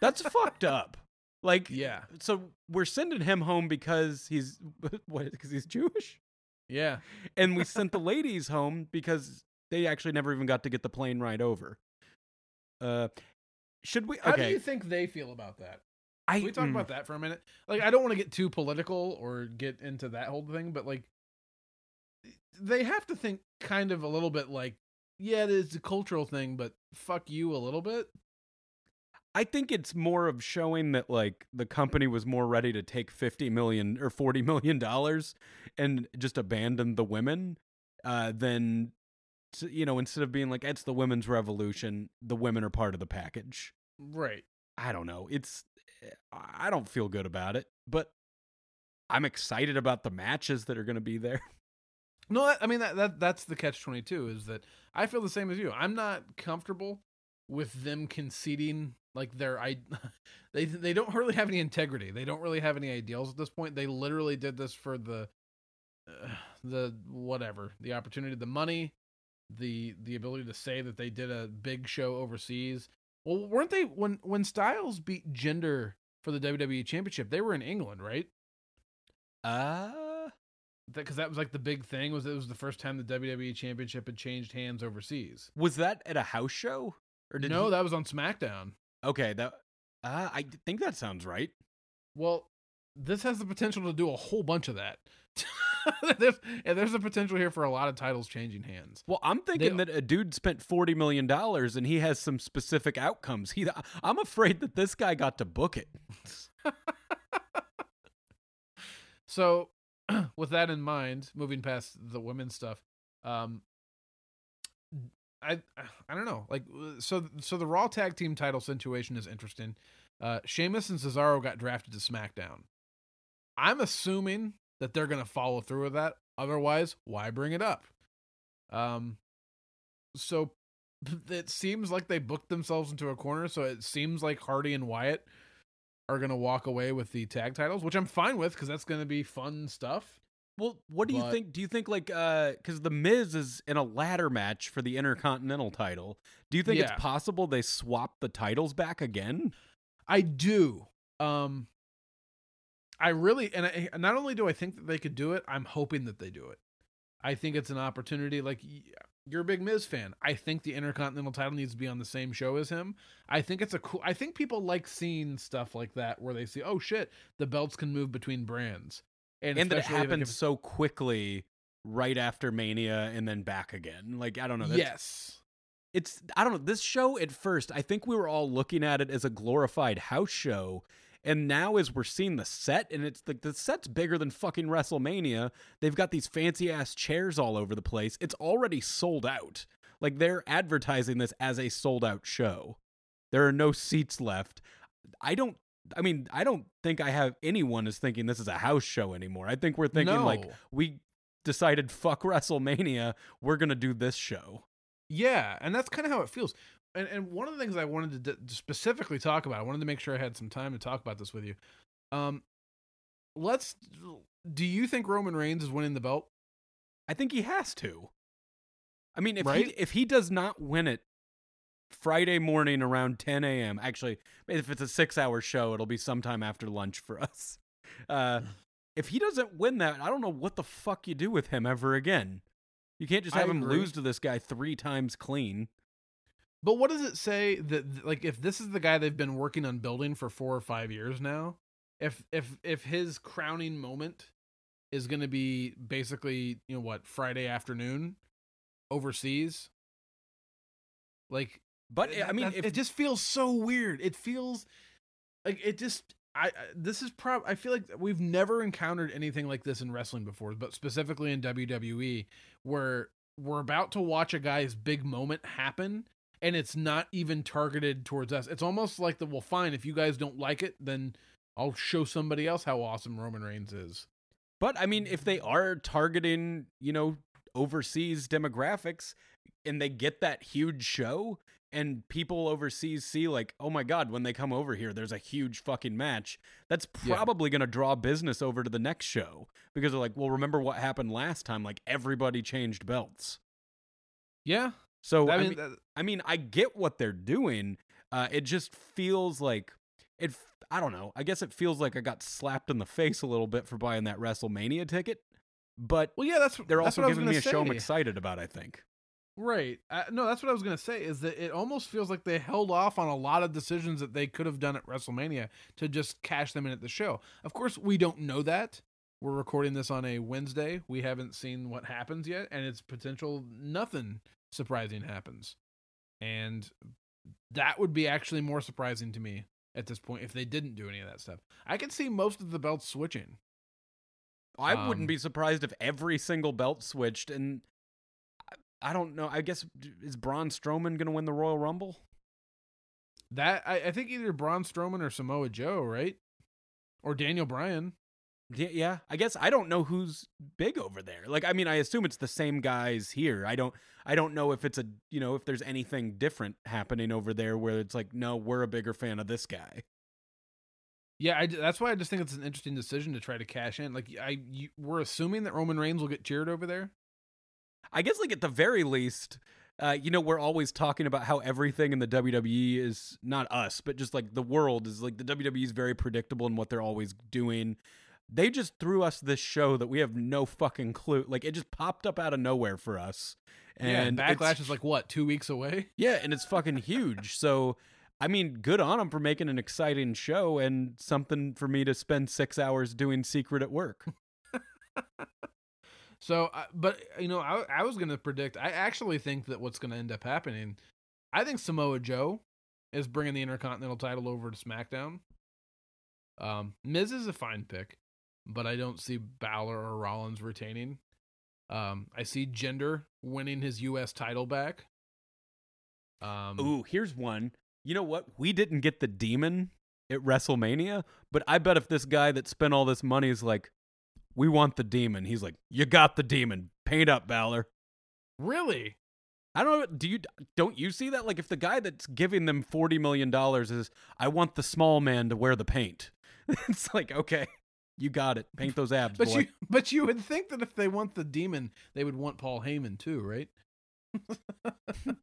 That's fucked up. Like, yeah, so we're sending him home because he's what? Because he's Jewish, yeah. and we sent the ladies home because they actually never even got to get the plane ride over. Uh, should we? How do you think they feel about that? I Can we talk mm. about that for a minute? Like, I don't want to get too political or get into that whole thing, but like, they have to think kind of a little bit like, yeah, it is a cultural thing, but fuck you a little bit. I think it's more of showing that like the company was more ready to take 50 million or 40 million dollars and just abandon the women uh than to- you know instead of being like it's the women's revolution the women are part of the package. Right. I don't know. It's I don't feel good about it, but I'm excited about the matches that are going to be there. No, I mean that, that that's the catch twenty two is that I feel the same as you. I'm not comfortable with them conceding like their I they they don't really have any integrity. They don't really have any ideals at this point. They literally did this for the uh, the whatever, the opportunity, the money, the the ability to say that they did a big show overseas. Well, weren't they when when Styles beat Jinder for the WWE Championship? They were in England, right? Uh because that was like the big thing was it was the first time the WWE Championship had changed hands overseas. was that at a house show or did no, he- that was on SmackDown. Okay, that uh, I think that sounds right. Well, this has the potential to do a whole bunch of that. there's, and there's a potential here for a lot of titles changing hands. Well, I'm thinking They- that a dude spent forty million dollars and he has some specific outcomes. He, I'm afraid that this guy got to book it. So with that in mind, moving past the women's stuff, um, I I don't know. Like so so the Raw tag team title situation is interesting. Uh Sheamus and Cesaro got drafted to SmackDown. I'm assuming that they're going to follow through with that. Otherwise, why bring it up? Um so it seems like they booked themselves into a corner, so it seems like Hardy and Wyatt are going to walk away with the tag titles, which I'm fine with cuz that's going to be fun stuff. Well, what do you think? Do you think like uh cuz the Miz is in a ladder match for the Intercontinental title. Do you think Yeah. it's possible they swap the titles back again? I do. Um I really and I, not only do I think that they could do it, I'm hoping that they do it. I think it's an opportunity like you're a big Miz fan. I think the Intercontinental title needs to be on the same show as him. I think it's a cool I think people like seeing stuff like that where they see, "Oh shit, the belts can move between brands." And, And that it especially if it happens so quickly right after Mania and then back again. Like I don't know. Yes. it's I don't know. This show at first, I think we were all looking at it as a glorified house show. And now as we're seeing the set, and it's like the set's bigger than fucking WrestleMania. They've got these fancy ass chairs all over the place. It's already sold out. Like they're advertising this as a sold out show. There are no seats left. I don't I mean, I don't think I have anyone is thinking this is a house show anymore. I think we're thinking like we decided fuck WrestleMania, we're going to do this show. Yeah, and that's kind of how it feels. And and one of the things I wanted to, d- specifically talk about, I wanted to make sure I had some time to talk about this with you. Um, let's. Do you think Roman Reigns is winning the belt? I think he has to. I mean, if Right? he if he does not win it Friday morning around 10 a.m. Actually, if it's a six-hour show, it'll be sometime after lunch for us. Uh, if he doesn't win that, I don't know what the fuck you do with him ever again. You can't just I have him agree. lose to this guy three times clean. But what does it say that like if this is the guy they've been working on building for four or five years now? If if if his crowning moment is going to be basically you know what Friday afternoon overseas, like But That- I mean, that- if it just feels so weird. It feels like it just. I, I this is prob. I feel like we've never encountered anything like this in wrestling before, but specifically in WWE, where we're about to watch a guy's big moment happen, and it's not even targeted towards us. It's almost like the well, fine. If you guys don't like it, then I'll show somebody else how awesome Roman Reigns is. But I mean, if they are targeting, you know, overseas demographics and they get that huge show and people overseas see like, oh my god, when they come over here, there's a huge fucking match. That's Yeah. probably going to draw business over to the next show because they're like, well, remember what happened last time? Like everybody changed belts. Yeah, So I mean, mean, that- I mean, I get what they're doing. Uh, it just feels like it. i don't know. I guess it feels like I got slapped in the face a little bit for buying that WrestleMania ticket. But well, yeah. That's they're that's also giving me a show I'm excited about. I think. Right. Uh, no, that's what I was going to say is that it almost feels like they held off on a lot of decisions that they could have done at WrestleMania to just cash them in at the show. Of course, we don't know that. We're recording this on a Wednesday. We haven't seen what happens yet, and it's potential nothing surprising happens. And that would be actually more surprising to me at this point if they didn't do any of that stuff. I could see most of the belts switching. I Um, wouldn't be surprised if every single belt switched. And I, don't know. I guess is Braun Strowman going to win the Royal Rumble? That I, I think either Braun Strowman or Samoa Joe, right? Or Daniel Bryan. Yeah, yeah. I guess I don't know who's big over there. Like, I mean, I assume it's the same guys here. I don't, I don't know if it's a, you know, if there's anything different happening over there where it's like, no, we're a bigger fan of this guy. Yeah, I, that's why I just think it's an interesting decision to try to cash in. Like, I you, we're assuming that Roman Reigns will get cheered over there. I guess, like at the very least, uh, you know, we're always talking about how everything in the WWE is not us, but just like the world is like the WWE is very predictable in what they're always doing. They just threw us this show that we have no fucking clue. Like it just popped up out of nowhere for us. And yeah, backlash is like what two weeks away. Yeah, and it's fucking huge. So, I mean, good on them for making an exciting show and something for me to spend six hours doing secret at work. So, but you know, I, I was gonna predict. I actually think that what's gonna end up happening. I think Samoa Joe is bringing the Intercontinental title over to SmackDown. Um, Miz is a fine pick. but I don't see Balor or Rollins retaining. Um, I see Jinder winning his U.S. title back. Um, Ooh, here's one. You know what? We didn't get the demon at WrestleMania, but I bet if this guy that spent all this money is like, we want the demon, he's like, you got the demon. Paint up, Balor. really? I don't know. Do you don't you see that? Like, if the guy that's giving them forty million dollars is, I want the small man to wear the paint. it's like, okay, you got it. Paint those abs, But boy. you, but you would think that if they want the demon, they would want Paul Heyman too, right?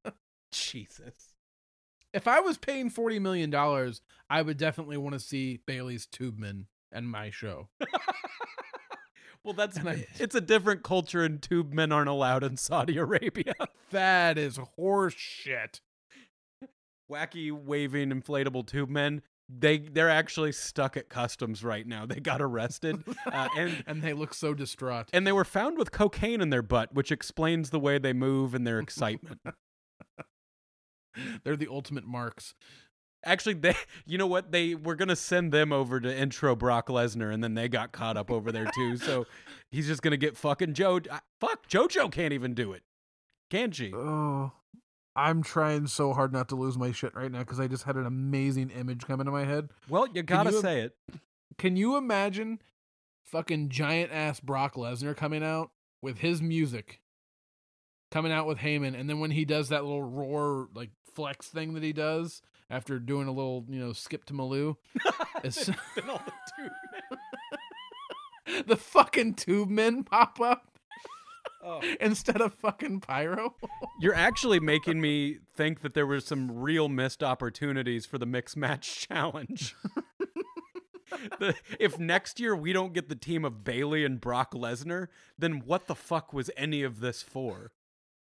Jesus. If I was paying forty million dollars, I would definitely want to see Bayley's Tubeman and my show. well, that's I- it's a different culture, and tube men aren't allowed in Saudi Arabia. That is horse shit. Wacky waving inflatable tube men. They they're actually stuck at customs right now. They got arrested, uh, and and they look so distraught. and they were found with cocaine in their butt, which explains the way they move and their excitement. They're the ultimate marks. Actually, they you know what they were gonna send them over to intro Brock Lesnar, and then they got caught up over there too. So he's just gonna get fucking Joe. Fuck, JoJo can't even do it, can she? Oh, I'm trying so hard not to lose my shit right now because I just had an amazing image come into my head. Well, you gotta you- say it. Can you imagine fucking giant ass Brock Lesnar coming out with his music, coming out with Heyman, and then when he does that little roar like flex thing that he does after doing a little you know skip to Maloo, It's- Then all the tube men- the fucking tube men pop up Oh. instead of fucking pyro. You're actually making me think that there were some real missed opportunities for the mixed match challenge. the, if next year we don't get the team of Bayley and Brock Lesnar, then what the fuck was any of this for?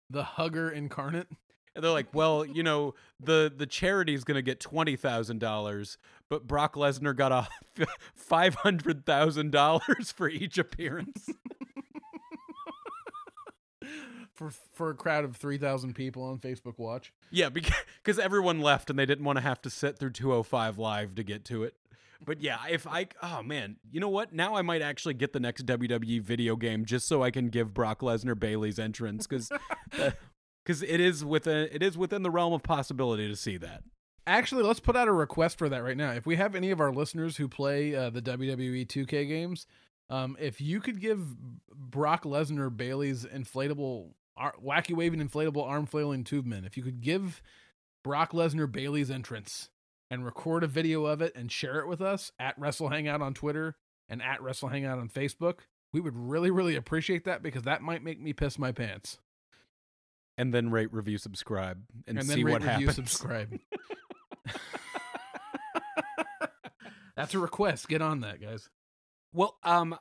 the hugger incarnate. And they're like, well, you know, the the charity is gonna get twenty thousand dollars, but Brock Lesnar got a five hundred thousand dollars for each appearance. for for a crowd of 3000 people on Facebook watch. Yeah, because everyone left and they didn't want to have to sit through 205 live to get to it. But yeah, if I oh man, you know what? Now I might actually get the next WWE video game just so I can give Brock Lesnar Bayley's entrance because because it is within it is within the realm of possibility to see that. Actually, let's put out a request for that right now. If we have any of our listeners who play uh, the WWE 2K games, um, if you could give Brock Lesnar Bayley's inflatable, ar- wacky waving inflatable arm flailing tubeman, if you could give Brock Lesnar Bayley's entrance and record a video of it and share it with us at Wrestle Hangout on Twitter and at Wrestle Hangout on Facebook, we would really, really appreciate that because that might make me piss my pants. And then rate, review, subscribe, and, And, see then rate, what review, happens. subscribe. That's a request. Get on that, guys. Well, um,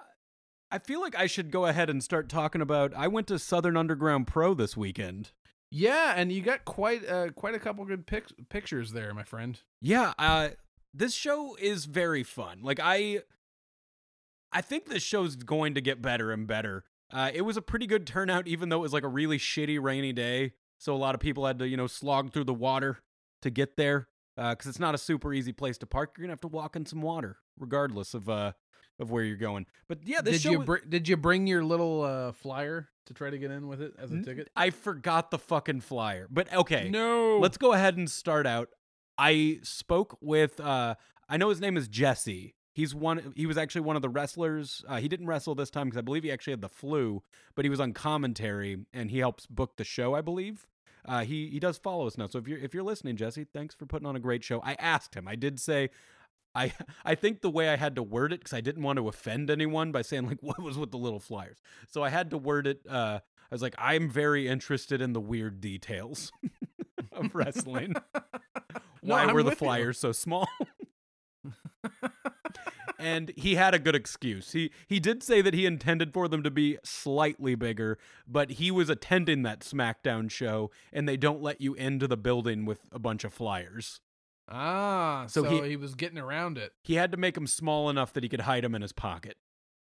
I feel like I should go ahead and start talking about. I went to Southern Underground Pro this weekend. Yeah, and you got quite uh, quite a couple good pic- pictures there, my friend. Yeah, uh this show is very fun. Like I I think this show's going to get better and better. Uh it was a pretty good turnout even though it was like a really shitty rainy day. So a lot of people had to, you know, slog through the water to get there uh cuz it's not a super easy place to park. You're going to have to walk in some water regardless of uh of where you're going. But yeah, this did show you was- br- did you bring your little uh, flyer to try to get in with it as a N- ticket? I forgot the fucking flyer. But okay. No. let's go ahead and start out. I spoke with uh I know his name is Jesse. He's one he was actually one of the wrestlers. Uh, he didn't wrestle this time because I believe he actually had the flu, but he was on commentary and he helps book the show, I believe. Uh, he he does follow us now. So if you're if you're listening, Jesse, thanks for putting on a great show. I asked him. I did say I I think the way I had to word it because I didn't want to offend anyone by saying like what was with the little flyers. So I had to word it. Uh, I was like, I'm very interested in the weird details of wrestling. Why were the with you. flyers so small? And he had a good excuse. He he did say that he intended for them to be slightly bigger, but he was attending that SmackDown show and they don't let you into the building with a bunch of flyers. ah, So so, he- he, was getting around it. He had to make them small enough that he could hide them in his pocket.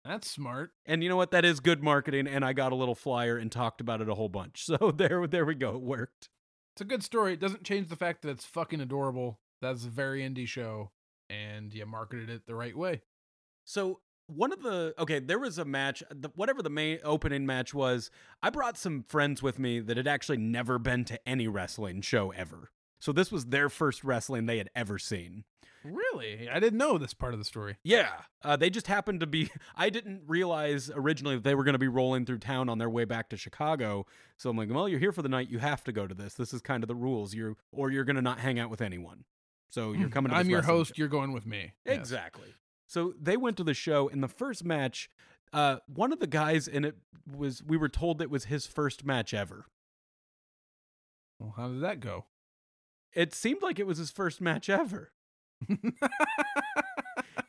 That's smart. And you know what? That is good marketing and I got a little flyer and talked about it a whole bunch. So there there we go. It worked. It's a good story. It doesn't change the fact that it's fucking adorable. That's a very indie show, and you marketed it the right way. So one of the okay, there was a match, the, whatever the main opening match was. I brought some friends with me that had actually never been to any wrestling show ever. So this was their first wrestling they had ever seen. Really? I didn't know this part of the story. Yeah, uh, they just happened to be. I didn't realize originally that they were going to be rolling through town on their way back to Chicago. So I'm like, well, you're here for the night. You have to go to this. This is kind of the rules. You're or you're going to not hang out with anyone. So you're coming. to I'm your host. show. You're going with me. Yes. Exactly. So they went to the show. In the first match, uh, one of the guys in it was. We were told it was his first match ever. Well, how did that go? It seemed like it was his first match ever.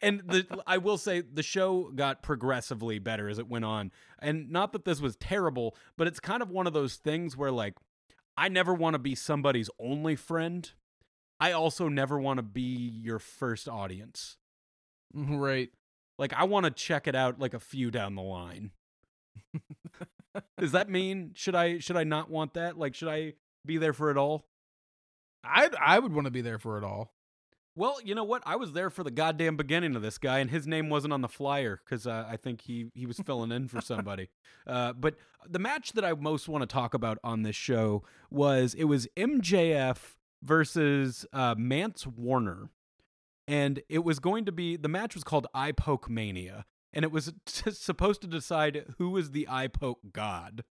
and the I will say the show got progressively better as it went on. And not that this was terrible, but it's kind of one of those things where like I never want to be somebody's only friend. I also never want to be your first audience. right. Like I want to check it out like a few down the line. Does that mean should I should I not want that? Like should I be there for it all? I I would want to be there for it all. Well, you know what? I was there for the goddamn beginning of this guy, and his name wasn't on the flyer because uh, I think he he was filling in for somebody. Uh, but the match that I most want to talk about on this show was it was MJF versus uh, Mance Warner, and it was going to be the match was called Eye Poke Mania, and it was t- supposed to decide who was the Eye Poke God.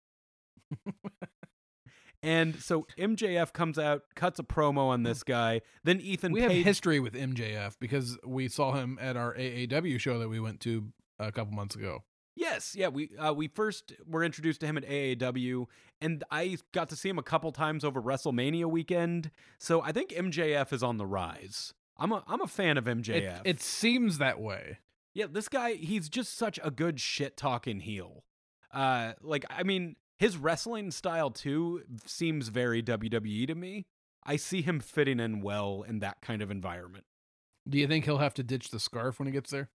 And so MJF comes out, cuts a promo on this guy. Then Ethan we have Page. history with MJF because we saw him at our AAW show that we went to a couple months ago. Yes, yeah, we uh, we first were introduced to him at AAW, and I got to see him a couple times over WrestleMania weekend. So I think MJF is on the rise. I'm a I'm a fan of It, MJF. it seems that way. yeah, this guy he's just such a good shit talking heel. Uh, like I mean, his wrestling style too seems very WWE to me. I see him fitting in well in that kind of environment. Do you think he'll have to ditch the scarf when he gets there?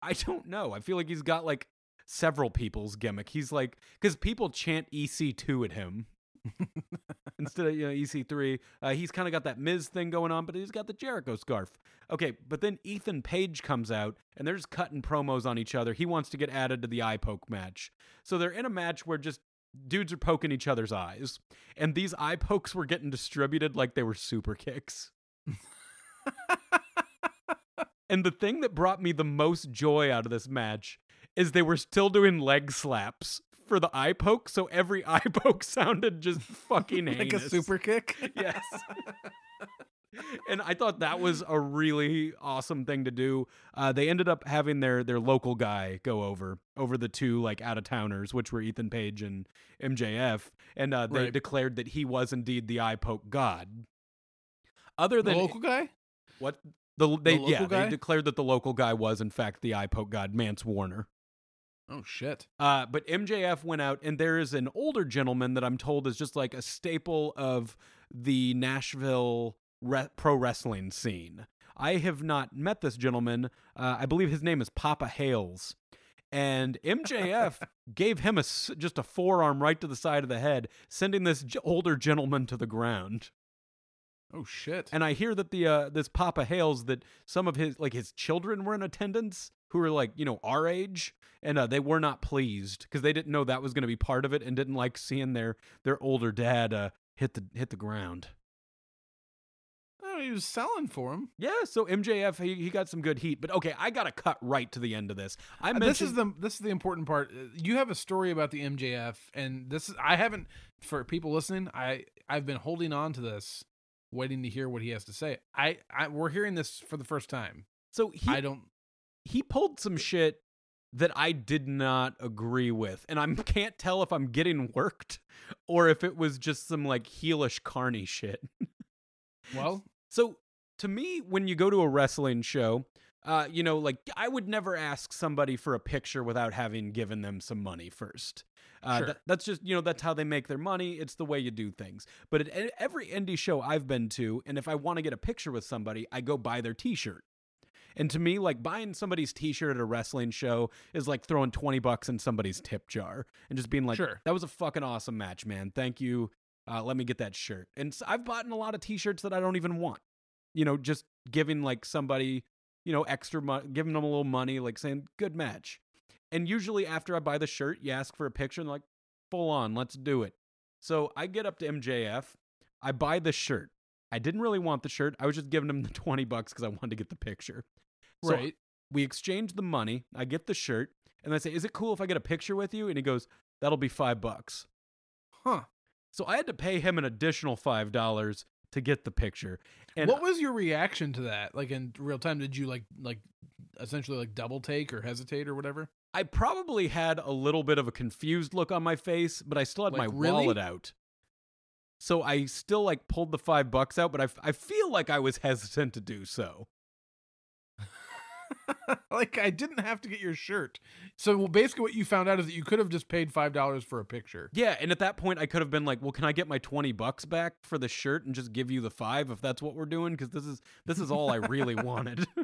I don't know. I feel like he's got like several people's gimmick. He's like because people chant EC2 at him instead of you know EC3. Uh, he's kind of got that Miz thing going on, but he's got the Jericho scarf. Okay, but then Ethan Page comes out and they're just cutting promos on each other. He wants to get added to the eye poke match, so they're in a match where just dudes are poking each other's eyes, and these eye pokes were getting distributed like they were super kicks. And the thing that brought me the most joy out of this match is they were still doing leg slaps for the eye poke, so every eye poke sounded just fucking like a super kick? yes. and I thought that was a really awesome thing to do. Uh, they ended up having their their local guy go over over the two like out of towners, which were Ethan Page and MJF, and uh, they Right. declared that he was indeed the eye poke god. Other than the local guy? what the they local yeah guy? they declared that the local guy was in fact the eye poke god Mance Warner. Oh shit. Uh, but MJF went out, and there is an older gentleman that I'm told is just like a staple of the Nashville re- pro wrestling scene. I have not met this gentleman. Uh, I believe his name is Papa Hales. And MJF gave him a just a forearm right to the side of the head, sending this j- older gentleman to the ground. Oh shit. And I hear that the uh, this Papa Hales that some of his like his children were in attendance who were like you know our age, and uh, they were not pleased because they didn't know that was going to be part of it and didn't like seeing their their older dad uh, hit the hit the ground. oh, he was selling for him. Yeah, so MJF he, he got some good heat, but okay, I got to cut right to the end of this. I Uh, mentioned this is the this is the important part. Uh, You have a story about the MJF, and this is I haven't for people listening. I I've been holding on to this, waiting to hear what he has to say. I, I we're hearing this for the first time. so he I don't. He pulled some shit that I did not agree with, and I can't tell if I'm getting worked or if it was just some like heelish carny shit. Well, So to me, when you go to a wrestling show, uh, you know, like I would never ask somebody for a picture without having given them some money first. Uh, Sure. that- that's just you know that's how they make their money. It's the way you do things. But at every indie show I've been to, and if I want to get a picture with somebody, I go buy their T-shirt. And to me, like buying somebody's T-shirt at a wrestling show is like throwing twenty bucks in somebody's tip jar and just being like, Sure. "That was a fucking awesome match, man. Thank you. Uh, let me get that shirt." And I've bought a lot of T-shirts that I don't even want. You know, just giving like somebody you know, extra money, giving them a little money, like saying good match. And usually after I buy the shirt, you ask for a picture and like, full on, let's do it. So I get up to MJF, I buy the shirt. I didn't really want the shirt. I was just giving him the 20 bucks because I wanted to get the picture. So right. we exchange the money. I get the shirt, and I say, "Is it cool if I get a picture with you?" And he goes, "That'll be five bucks." Huh. So I had to pay him an additional five dollars to get the picture. And what was your reaction to that? Like in real time, did you like like essentially like double take or hesitate or whatever? I probably had a little bit of a confused look on my face, but I still had Like, my really? wallet out. So I still like pulled the five bucks out, but I, f- I feel like I was hesitant to do so. like I didn't have to get your shirt. So well, basically, what you found out is that you could have just paid five dollars for a picture. Yeah, and at that point I could have been like, "Well, can I get my 20 bucks back for the shirt and just give you the 5 if that's what we're doing because this is this is all I really wanted."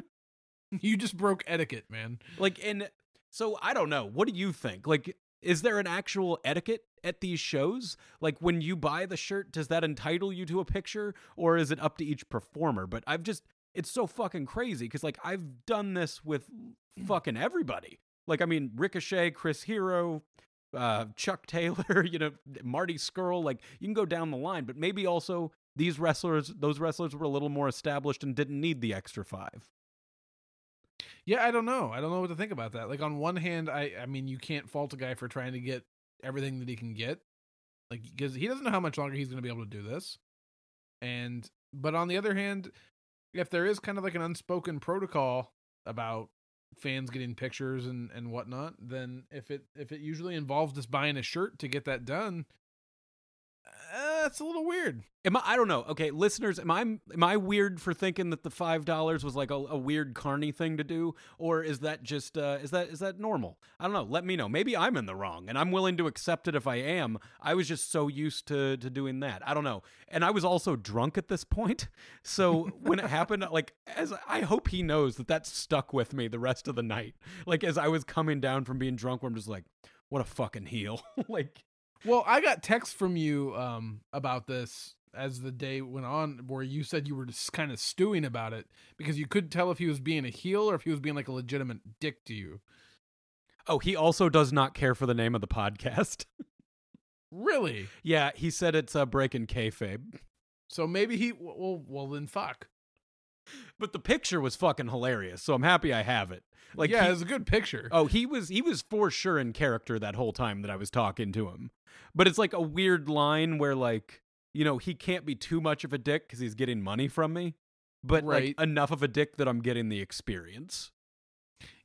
You just broke etiquette, man. like and so I don't know. What do you think? Like is there an actual etiquette at these shows? Like when you buy the shirt, does that entitle you to a picture or is it up to each performer? But I've just it's so fucking crazy cuz like I've done this with fucking everybody. Like I mean Ricochet, Chris Hero, uh, Chuck Taylor, you know, Marty Scurll, like you can go down the line, but maybe also these wrestlers, those wrestlers were a little more established and didn't need the extra five. Yeah, I don't know. I don't know what to think about that. Like on one hand, I I mean, you can't fault a guy for trying to get everything that he can get, like because he doesn't know how much longer he's going to be able to do this. And but on the other hand, if there is kind of like an unspoken protocol about fans getting pictures and and whatnot, then if it if it usually involves just buying a shirt to get that done, uh, it's a little weird. Am I? I don't know. Okay, listeners, am I am I weird for thinking that the five dollars was like a, a weird carny thing to do, or is that just uh, is that is that normal? I don't know. Let me know. Maybe I'm in the wrong, and I'm willing to accept it if I am. I was just so used to to doing that. I don't know, and I was also drunk at this point, so when it happened, like as I hope he knows that that stuck with me the rest of the night. Like as I was coming down from being drunk, where I'm just like, what a fucking heel, like. Well, I got text from you um about this as the day went on where you said you were just kind of stewing about it because you couldn't tell if he was being a heel or if he was being like a legitimate dick to you. Oh, he also does not care for the name of the podcast. Really? yeah, he said it's uh, breaking kayfabe. So maybe he well well then fuck. But the picture was fucking hilarious, so I'm happy I have it. Like, yeah, he- it was a good picture. oh, he was he was for sure in character that whole time that I was talking to him. But it's like a weird line where like you know he can't be too much of a dick because he's getting money from me, but Right. like enough of a dick that I'm getting the experience.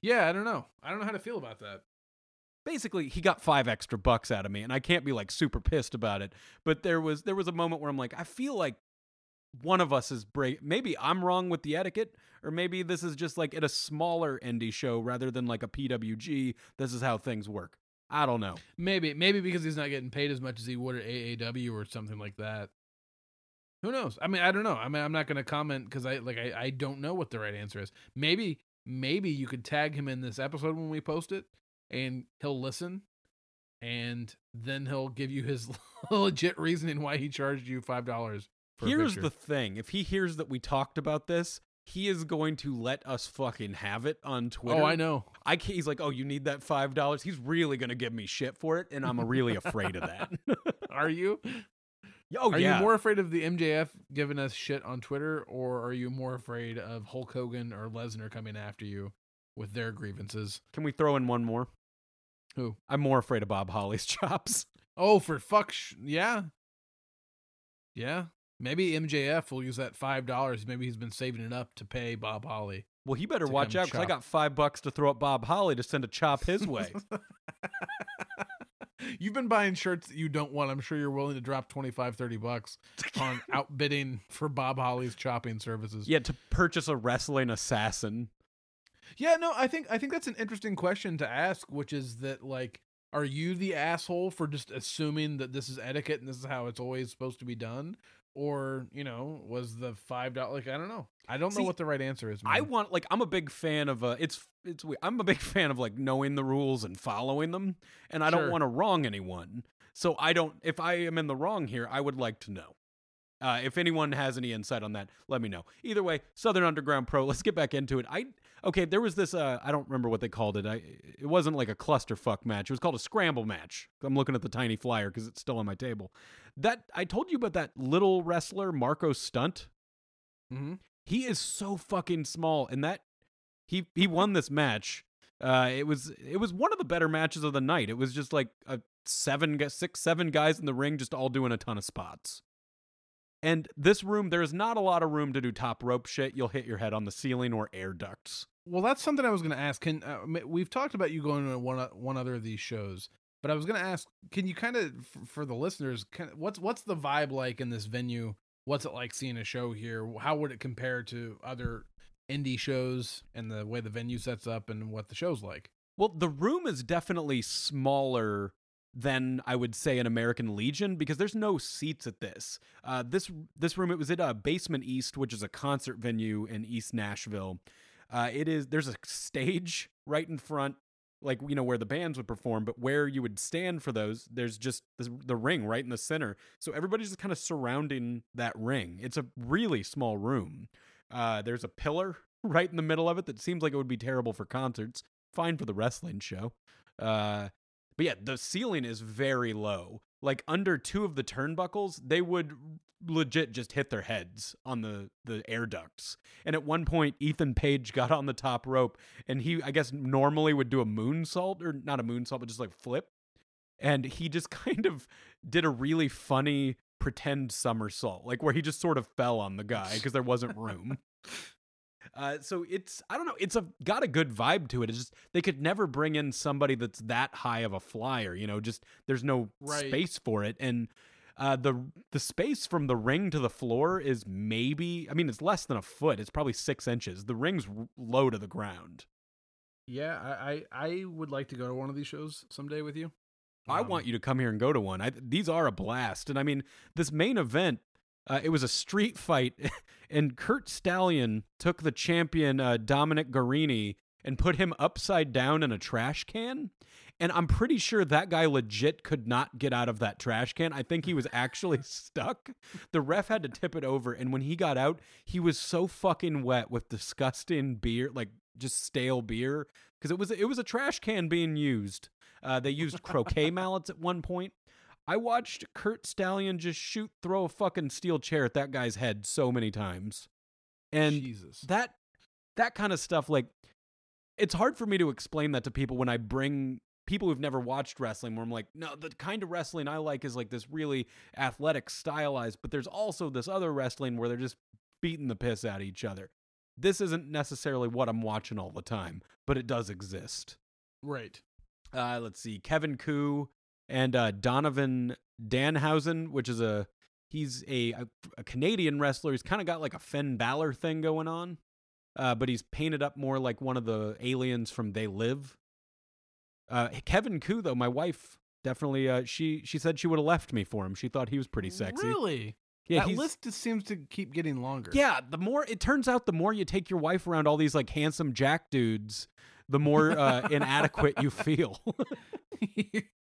Yeah, I don't know. I don't know how to feel about that. Basically, he got five extra bucks out of me, and I can't be like super pissed about it. But there was there was a moment where I'm like, I feel like one of us is break. Maybe I'm wrong with the etiquette, or maybe this is just like at a smaller indie show rather than like a PWG. This is how things work. I don't know. Maybe maybe because he's not getting paid as much as he would at AAW or something like that. Who knows? I mean, I don't know. I mean, I'm not going to comment because I like I, I don't know what the right answer is. Maybe maybe you could tag him in this episode when we post it, and he'll listen, and then he'll give you his legit reasoning why he charged you five dollars. Here's the thing: if he hears that we talked about this, he is going to let us fucking have it on oh, Twitter. Oh, I know. I can't, he's like, oh, you need that five dollars. He's really gonna give me shit for it, and I'm really afraid of that. Are you? oh are yeah. you more afraid of the MJF giving us shit on Twitter, or are you more afraid of Hulk Hogan or Lesnar coming after you with their grievances? Can we throw in one more? Who? I'm more afraid of Bob Holly's chops. Oh, for fuck, sh- yeah, yeah. Maybe MJF will use that five dollars. Maybe he's been saving it up to pay Bob Holly. Well, he better watch out because I got five bucks to throw at Bob Holly to send a chop his way. You've been buying shirts that you don't want. I'm sure you're willing to drop 25, 30 bucks on outbidding for Bob Holly's chopping services. yeah, to purchase a wrestling assassin. Yeah, no, I think I think that's an interesting question to ask, which is that like, are you the asshole for just assuming that this is etiquette and this is how it's always supposed to be done? Or, you know, was the five dollar like I don't know. I don't See, know what the right answer is. I want like I'm a big fan of uh it's it's we- I'm a big fan of like knowing the rules and following them and I don't want to wrong anyone. So I don't if I am in the wrong here, I would like to know. Uh, if anyone has any insight on that, let me know. Either way, Southern Underground Pro. Let's get back into it. I okay. There was this. Uh, I don't remember what they called it. I it wasn't like a clusterfuck match. It was called a scramble match. I'm looking at the tiny flyer because it's still on my table. That I told you about that little wrestler Marco Stunt. Mm-hmm. He is so fucking small, and that he he won this match. Uh, it was it was one of the better matches of the night. It was just like a seven, six, seven guys in the ring, just all doing a ton of spots. And this room, there is not a lot of room to do top rope shit. You'll hit your head on the ceiling or air ducts. Well, that's something I was going to ask. Can uh, we've talked about you going to one o- one other of these shows, but I was going to ask, can you kind of for the listeners, what's what's the vibe like in this venue? What's it like seeing a show here? How would it compare to other indie shows and the way the venue sets up and what the show's like? Well, the room is definitely smaller than I would say an American Legion because there's no seats at this. Uh, this this room it was at uh, Basement East, which is a concert venue in East Nashville. Uh, it is there's a stage right in front, like you know where the bands would perform, but where you would stand for those, there's just the, the ring right in the center. So everybody's just kind of surrounding that ring. It's a really small room. Uh, there's a pillar right in the middle of it that seems like it would be terrible for concerts. Fine for the wrestling show. Uh, but yeah, the ceiling is very low. Like under two of the turnbuckles, they would legit just hit their heads on the the air ducts. And at one point, Ethan Page got on the top rope, and he, I guess, normally would do a moonsault or not a moonsault, but just like flip. And he just kind of did a really funny pretend somersault, like where he just sort of fell on the guy because there wasn't room. Uh, so it's I don't know. It's a got a good vibe to it. It's just they could never bring in somebody that's that high of a flyer. You know, just there's no Right. space for it. And uh, the the space from the ring to the floor is maybe I mean it's less than a foot. It's probably six inches. The ring's low to the ground. Yeah, I I, I would like to go to one of these shows someday with you. I Um, want you to come here and go to one. I, these are a blast. And I mean, this main event, uh, it was a street fight, and Curt Stallion took the champion uh, Dominic Garrini and put him upside down in a trash can. And I'm pretty sure that guy legit could not get out of that trash can. I think he was actually stuck. The ref had to tip it over. And when he got out, he was so fucking wet with disgusting beer, like just stale beer. Because it was it was a trash can being used. Uh, they used croquet mallets at one point. I watched Curt Stallion just shoot, throw a fucking steel chair at that guy's head so many times, and Jesus. that that kind of stuff. Like, it's hard for me to explain that to people when I bring people who've never watched wrestling. Where I'm like, no, the kind of wrestling I like is like this really athletic, stylized, but there's also this other wrestling where they're just beating the piss out of each other. This isn't necessarily what I'm watching all the time, but it does exist. right. Uh, let's see, Kevin Ku and uh, Donovan Danhausen, which is a he's a a, a Canadian wrestler. He's kind of got like a Finn Balor thing going on, uh, but he's painted up more like one of the aliens from They Live. Uh, Kevin Ku, though, my wife definitely uh, she she said she would have left me for him. She thought he was pretty sexy. Really? Yeah, that list just seems to keep getting longer. yeah, the more it turns out, the more you take your wife around all these like handsome Jack dudes, the more uh, inadequate you feel.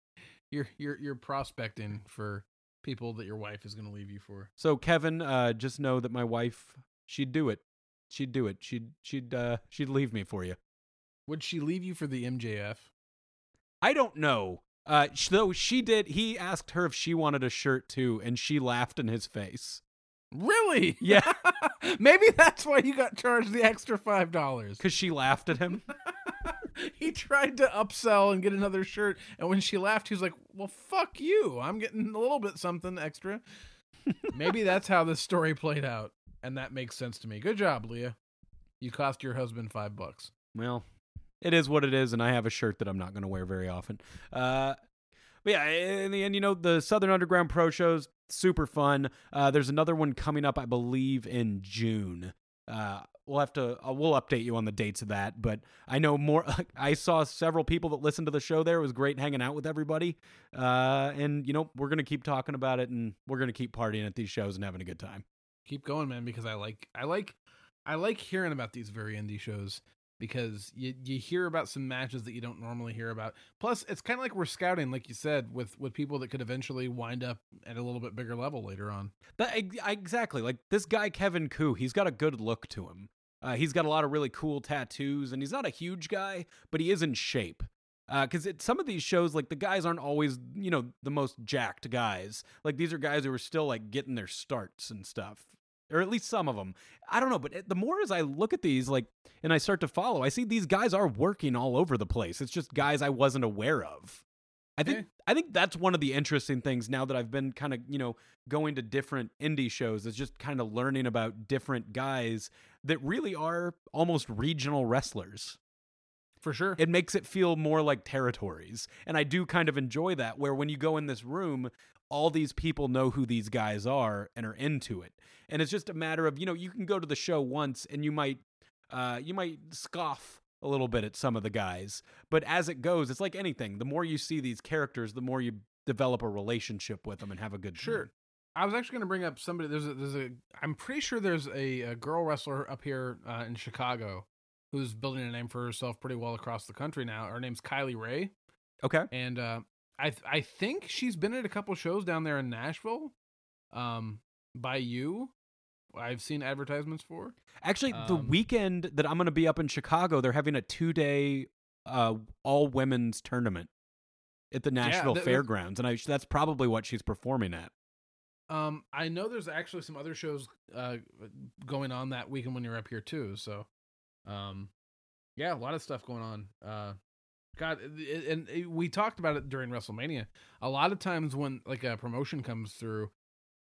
you're you're you're prospecting for people that your wife is going to leave you for. So Kevin, uh, just know that my wife, she'd do it. She'd do it. She'd she'd uh, she'd leave me for you. Would she leave you for the MJF? I don't know. Uh, though she did. He asked her if she wanted a shirt too, and she laughed in his face Really? Yeah. Maybe that's why you got charged the extra five dollars. because she laughed at him. he tried to upsell and get another shirt, and when she laughed, he was like, "Well, fuck you! I'm getting a little bit something extra." Maybe that's how this story played out, and that makes sense to me. Good job, Leah. You cost your husband five bucks. Well, it is what it is, and I have a shirt that I'm not going to wear very often. Uh, but yeah, in the end, you know, the Southern Underground Pro shows super fun. Uh, there's another one coming up, I believe, in June. Uh, we'll have to uh, we'll update you on the dates of that. But I know more. I saw several people that listened to the show. There it was great hanging out with everybody. Uh, and you know, we're gonna keep talking about it, and we're gonna keep partying at these shows and having a good time. Keep going, man, because I like, I like, I like hearing about these very indie shows. Because you you hear about some matches that you don't normally hear about. Plus, it's kind of like we're scouting, like you said, with with people that could eventually wind up at a little bit bigger level later on. Exactly like this guy Kevin Ku. He's got a good look to him. Uh, he's got a lot of really cool tattoos, and he's not a huge guy, but he is in shape. Because uh, some of these shows, like the guys aren't always, you know, the most jacked guys. Like these are guys who are still like getting their starts and stuff, or at least some of them. I don't know, but eh, the more as I look at these, like, and I start to follow, I see these guys are working all over the place. It's just guys I wasn't aware of. I think Okay. I think that's one of the interesting things now that I've been kind of, you know, going to different indie shows is just kind of learning about different guys that really are almost regional wrestlers. For sure. It makes it feel more like territories. And I do kind of enjoy that where when you go in this room, all these people know who these guys are and are into it. And it's just a matter of, you know, you can go to the show once and you might uh you might scoff a little bit at some of the guys. But as it goes, it's like anything. The more you see these characters, the more you develop a relationship with them and have a good Sure. time. I was actually going to bring up somebody. There's a, there's a. I'm pretty sure there's a, a girl wrestler up here uh, in Chicago who's building a name for herself pretty well across the country now. Her name's Kylie Rae, Okay. and uh, I th- I think she's been at a couple shows down there in Nashville, um, by you. I've seen advertisements for. Actually, the Um, weekend that I'm going to be up in Chicago, they're having a two day uh, all women's tournament at the Nashville that- Fairgrounds, and I, that's probably what she's performing at. Um, I know there's actually some other shows uh going on that weekend when you're up here too. So, um, yeah, a lot of stuff going on. Uh, God, and we talked about it during WrestleMania. A lot of times when like a promotion comes through,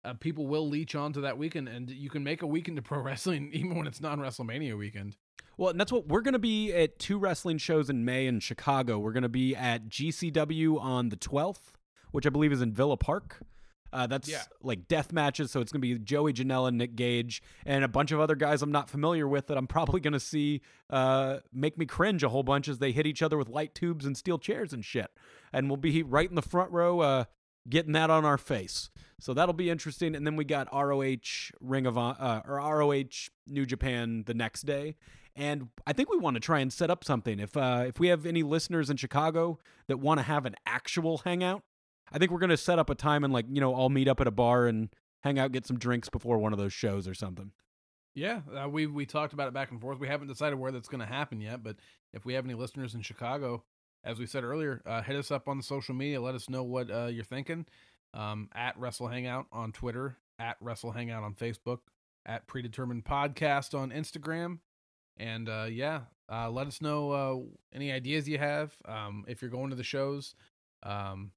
uh, people will leech onto that weekend, and you can make a weekend to pro wrestling even when it's non WrestleMania weekend. Well, and that's what we're going to be at two wrestling shows in May in Chicago. We're going to be at GCW on the 12th, which I believe is in Villa Park. Uh, that's Yeah. like death matches, so it's going to be Joey Janela, Nick Gage, and a bunch of other guys I'm not familiar with that I'm probably going to see uh, make me cringe a whole bunch as they hit each other with light tubes and steel chairs and shit. And we'll be right in the front row uh, getting that on our face. So that'll be interesting. And then we got ROH Ring of uh, or ROH New Japan the next day. And I think we want to try and set up something. If uh, if we have any listeners in Chicago that want to have an actual hangout, I think we're gonna set up a time and like you know all meet up at a bar and hang out, get some drinks before one of those shows or something. Yeah, uh, we we talked about it back and forth. We haven't decided where that's going to happen yet, but if we have any listeners in Chicago, as we said earlier, uh, hit us up on the social media. Let us know what uh, you're thinking. Um, at Wrestle Hangout on Twitter, at Wrestle Hangout on Facebook, at Predetermined Podcast on Instagram, and uh, yeah, uh, let us know uh, any ideas you have. Um, if you're going to the shows, um,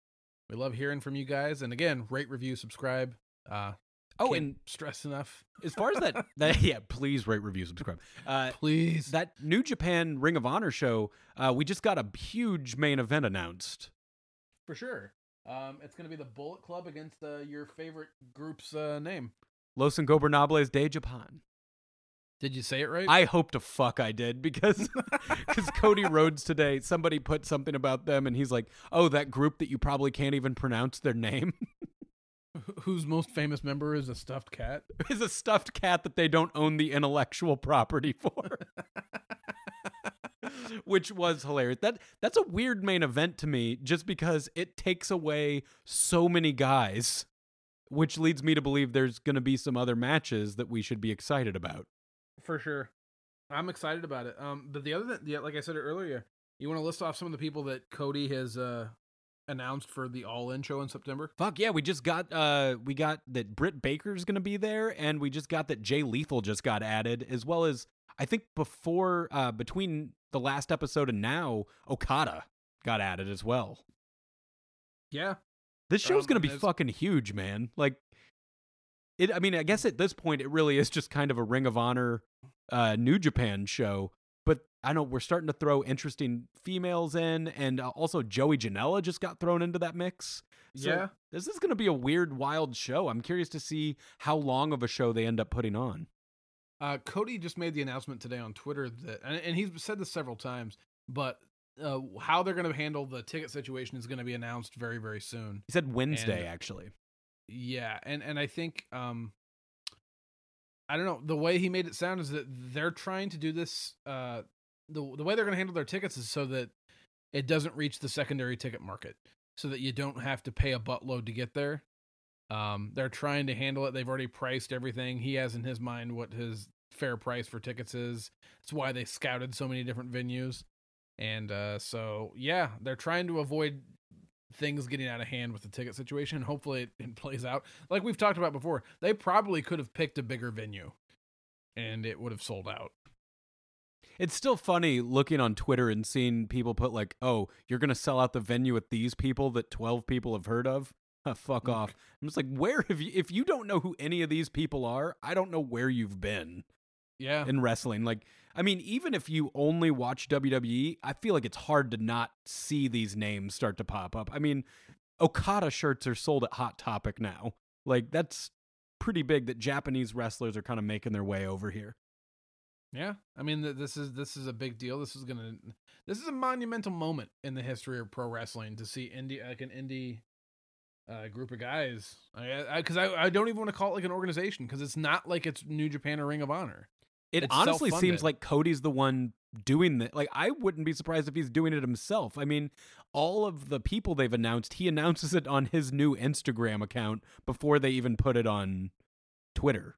we love hearing from you guys. And again, rate, review, subscribe. Uh, Oh, can't and stress enough, as far as that, that yeah, please rate, review, subscribe. Uh, please. that New Japan Ring of Honor show, uh, we just got a huge main event announced. For sure. Um, it's going to be the Bullet Club against uh, your favorite group's uh, name. Los Ingobernables de Japan. Did you say it right? I hope to fuck I did because because Cody Rhodes today somebody put something about them and he's like, oh, that group that you probably can't even pronounce their name Whose most famous member is a stuffed cat? is a stuffed cat that they don't own the intellectual property for. Which was hilarious. That that's a weird main event to me, just because it takes away so many guys, which leads me to believe there's going to be some other matches that we should be excited about. For sure. I'm excited about it. Um, but the other thing, yeah, like I said earlier, you want to list off some of the people that Cody has uh, announced for the All In show in September? Fuck yeah, we just got uh we got that Britt Baker's gonna be there, and we just got that Jay Lethal just got added, as well as I think before uh between the last episode and now, Okada got added as well. Yeah. This show's Um, gonna be fucking huge, man. Like it I mean, I guess at this point it really is just kind of a Ring of Honor uh New Japan show. But I know we're starting to throw interesting females in, and uh, also Joey Janela just got thrown into that mix. So yeah. this is going to be a weird, wild show. I'm curious to see how long of a show they end up putting on. Uh, Cody just made the announcement today on Twitter that, and, and he's said this several times, but uh, how they're going to handle the ticket situation is going to be announced very, very soon. He said Wednesday, And- actually. Yeah, and and I think um I don't know, the way he made it sound is that they're trying to do this uh the the way they're going to handle their tickets is so that it doesn't reach the secondary ticket market, so that you don't have to pay a buttload to get there. Um, they're trying to handle it. They've already priced everything. He has in his mind what his fair price for tickets is. It's why they scouted so many different venues. And uh, so, yeah, they're trying to avoid things getting out of hand with the ticket situation. Hopefully, it, it plays out. Like we've talked about before, they probably could have picked a bigger venue and it would have sold out. It's still funny looking on Twitter and seeing people put like, "Oh, you're gonna sell out the venue with these people that twelve people have heard of." Fuck off! I'm just like, where have you? If you don't know who any of these people are, I don't know where you've been Yeah. in wrestling. Like, I mean, even if you only watch WWE, I feel like it's hard to not see these names start to pop up. I mean, Okada shirts are sold at Hot Topic now. Like, that's pretty big that Japanese wrestlers are kind of making their way over here. Yeah, I mean this is this is a big deal. This is gonna this is a monumental moment in the history of pro wrestling to see indie like an indie uh, group of guys. I because I, I, don't even want to call it like an organization because it's not like it's New Japan or Ring of Honor. It It's honestly self-funded. seems like Cody's the one doing that. Like, I wouldn't be surprised if he's doing it himself. I mean, all of the people they've announced, he announces it on his new Instagram account before they even put it on Twitter.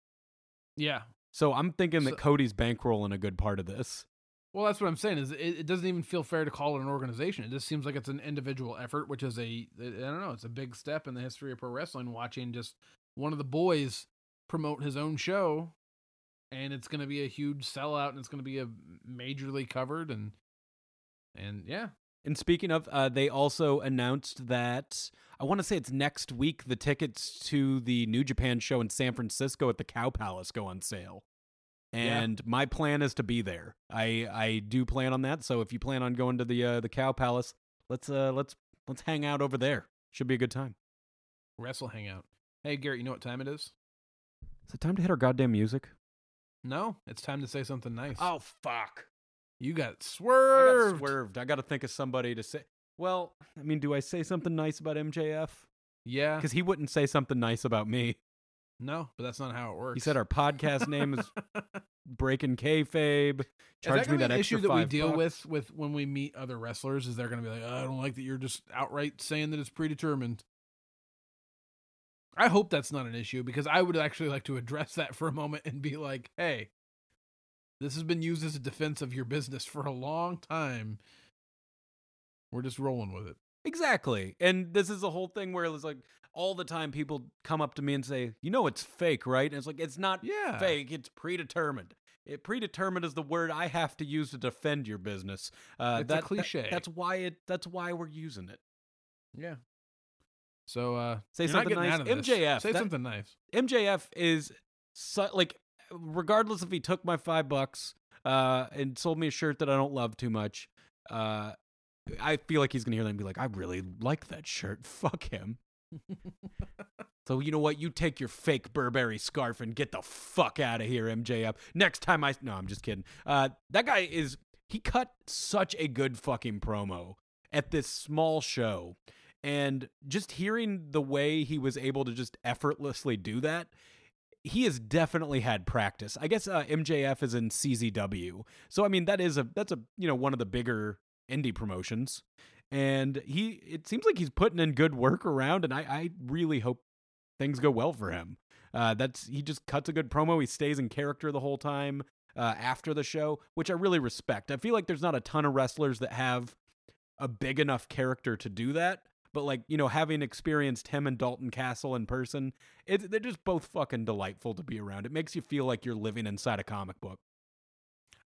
Yeah. So I'm thinking that So- Cody's bankrolling a good part of this. Well, that's what I'm saying. Is it, it doesn't even feel fair to call it an organization. It just seems like it's an individual effort, which is a I don't know. It's a big step in the history of pro wrestling. Watching just one of the boys promote his own show, and it's going to be a huge sellout, and it's going to be a majorly covered, and and yeah, And speaking of, uh, they also announced that I want to say it's next week. The tickets to the New Japan show in San Francisco at the Cow Palace go on sale, Yeah. and my plan is to be there. I I do plan on that. So if you plan on going to the uh, the Cow Palace, let's uh let's let's hang out over there. Should be a good time. wrestle hangout. Hey Garrett, you know what time it is? Is it time to hit our goddamn music? No, it's time to say something nice. Oh fuck! you got swerved. I got swerved. I got to think of somebody to say. Well, I mean, do I say something nice about MJF? Yeah, Because he wouldn't say something nice about me. no, but that's not how it works. He said our podcast name is breaking kayfabe. Is Charge that me that issue that we deal bucks. with with when we meet other wrestlers? Is they're going to be like, oh, I don't like that you're just outright saying that it's predetermined. I hope that's not an issue because I would actually like to address that for a moment and be like, hey, this has been used as a defense of your business for a long time. We're just rolling with it. Exactly. And this is a whole thing where it's like all the time people come up to me and say, "You know it's fake, right?" And it's like it's not Yeah. fake, it's predetermined. It, predetermined is the word I have to use to defend your business. Uh, It's a that- that- cliche. that's why it. That's why we're using it. Yeah. So uh Say something nice. out of this. MJF, Say that- something nice. MJF is su- like, regardless if he took my five bucks uh, and sold me a shirt that I don't love too much, uh, I feel like he's gonna hear that and be like, I really like that shirt. Fuck him. So you know what? You take your fake Burberry scarf and get the fuck out of here, MJF. Next time I no, I'm just kidding. Uh, that guy is he cut such a good fucking promo at this small show, and just hearing the way he was able to just effortlessly do that. He has definitely had practice. I guess uh, MJF is in CZW, so I mean that is a that's a you know one of the bigger indie promotions, and he it seems like he's putting in good work around, and I I really hope things go well for him. Uh, that's he just cuts a good promo. He stays in character the whole time uh, after the show, which I really respect. I feel like there's not a ton of wrestlers that have a big enough character to do that. But like you know, having experienced him and Dalton Castle in person, it, they're just both fucking delightful to be around. It makes you feel like you're living inside a comic book.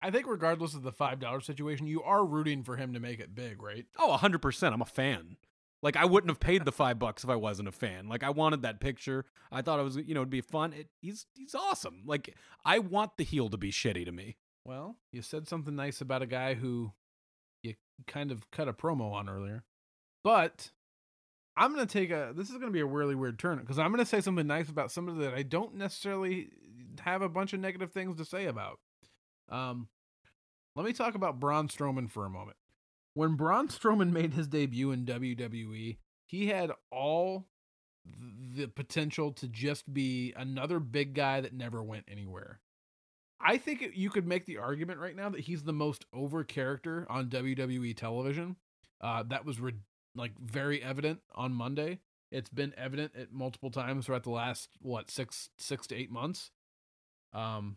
I think regardless of the five dollar situation, you are rooting for him to make it big, right? oh 100% I'm a fan. Like I wouldn't have paid the five bucks if I wasn't a fan. Like I wanted that picture. I thought it was you know it'd be fun. It, he's he's awesome. Like I want the heel to be shitty to me. Well, you said something nice about a guy who you kind of cut a promo on earlier. But I'm to take a this is to be a really weird turn because I'm to say something nice about somebody that I don't necessarily have a bunch of negative things to say about. Um let me talk about Braun Strowman for a moment. When Braun Strowman made his debut in WWE, he had all the potential to just be another big guy that never went anywhere. I think you could make the argument right now that he's the most over character on WWE television. Uh, that was like very evident on Monday. It's been evident at multiple times throughout the last what six six to eight months. Um,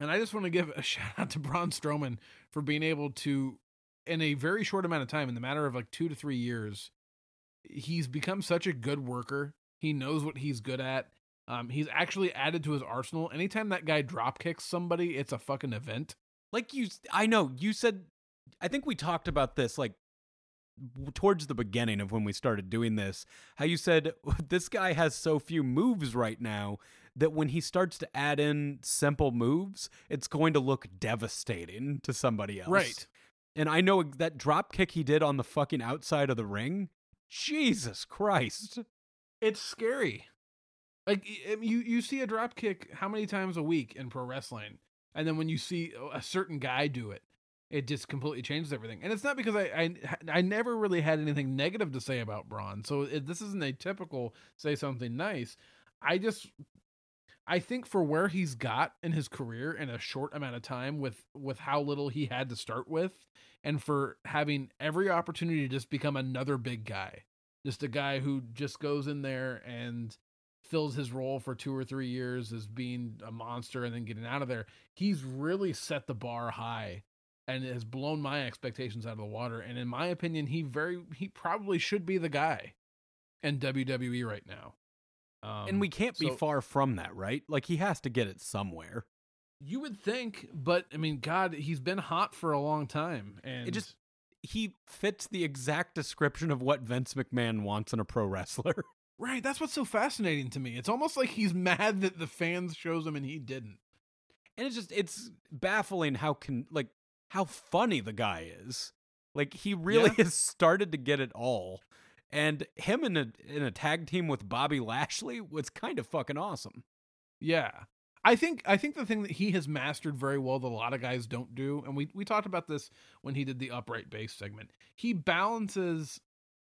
and I just want to give a shout out to Braun Strowman for being able to, in a very short amount of time, in the matter of like two to three years, he's become such a good worker. He knows what he's good at. Um, he's actually added to his arsenal. Anytime that guy drop kicks somebody, it's a fucking event. Like you, I know you said. I think we talked about this like towards the beginning of when we started doing this. How you said this guy has so few moves right now that when he starts to add in simple moves, it's going to look devastating to somebody else. Right. And I know that drop kick he did on the fucking outside of the ring. Jesus Christ. It's scary. Like you, you see a drop kick how many times a week in pro wrestling, and then when you see a certain guy do it, it just completely changes everything. And it's not because I I, I never really had anything negative to say about Braun, so it, this isn't a typical say something nice. I just I think for where he's got in his career in a short amount of time with with how little he had to start with and for having every opportunity to just become another big guy. Just a guy who just goes in there and fills his role for 2 or 3 years as being a monster and then getting out of there. He's really set the bar high and has blown my expectations out of the water and in my opinion he very he probably should be the guy in WWE right now. Um, and we can't be far from that, right? Like he has to get it somewhere. You would think, but I mean, God, he's been hot for a long time, and it just he fits the exact description of what Vince McMahon wants in a pro wrestler. Right. That's what's so fascinating to me. It's almost like he's mad that the fans chose him and he didn't. And it's just it's baffling how can like how funny the guy is. Like he really yeah. has started to get it all. And him in a in a tag team with Bobby Lashley was kind of fucking awesome. Yeah. I think I think the thing that he has mastered very well that a lot of guys don't do, and we we talked about this when he did the upright bass segment. He balances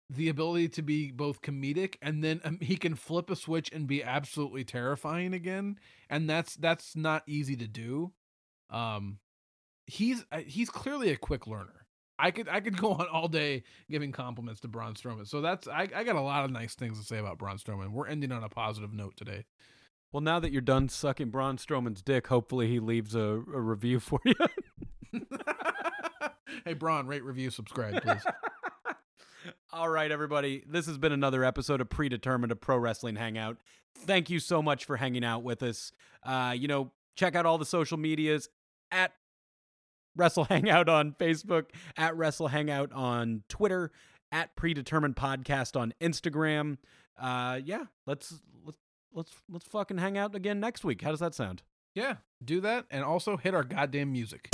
the ability to be both comedic and then um, he can flip a switch and be absolutely terrifying again, and that's that's not easy to do. Um, he's uh, he's clearly a quick learner. I could I could go on all day giving compliments to Braun Strowman. So that's I, I got a lot of nice things to say about Braun Strowman. We're ending on a positive note today. Well, now that you're done sucking Braun Strowman's dick, hopefully he leaves a, a review for you. hey, Braun, rate, review, subscribe, please. All right, everybody. This has been another episode of Predetermined, a pro wrestling hangout. Thank you so much for hanging out with us. Uh, you know, check out all the social medias at Wrestle Hangout on Facebook, at Wrestle Hangout on Twitter, at Predetermined Podcast on Instagram. Uh, yeah, let's let's let's let's fucking hang out again next week. How does that sound? Yeah, do that and also hit our goddamn music.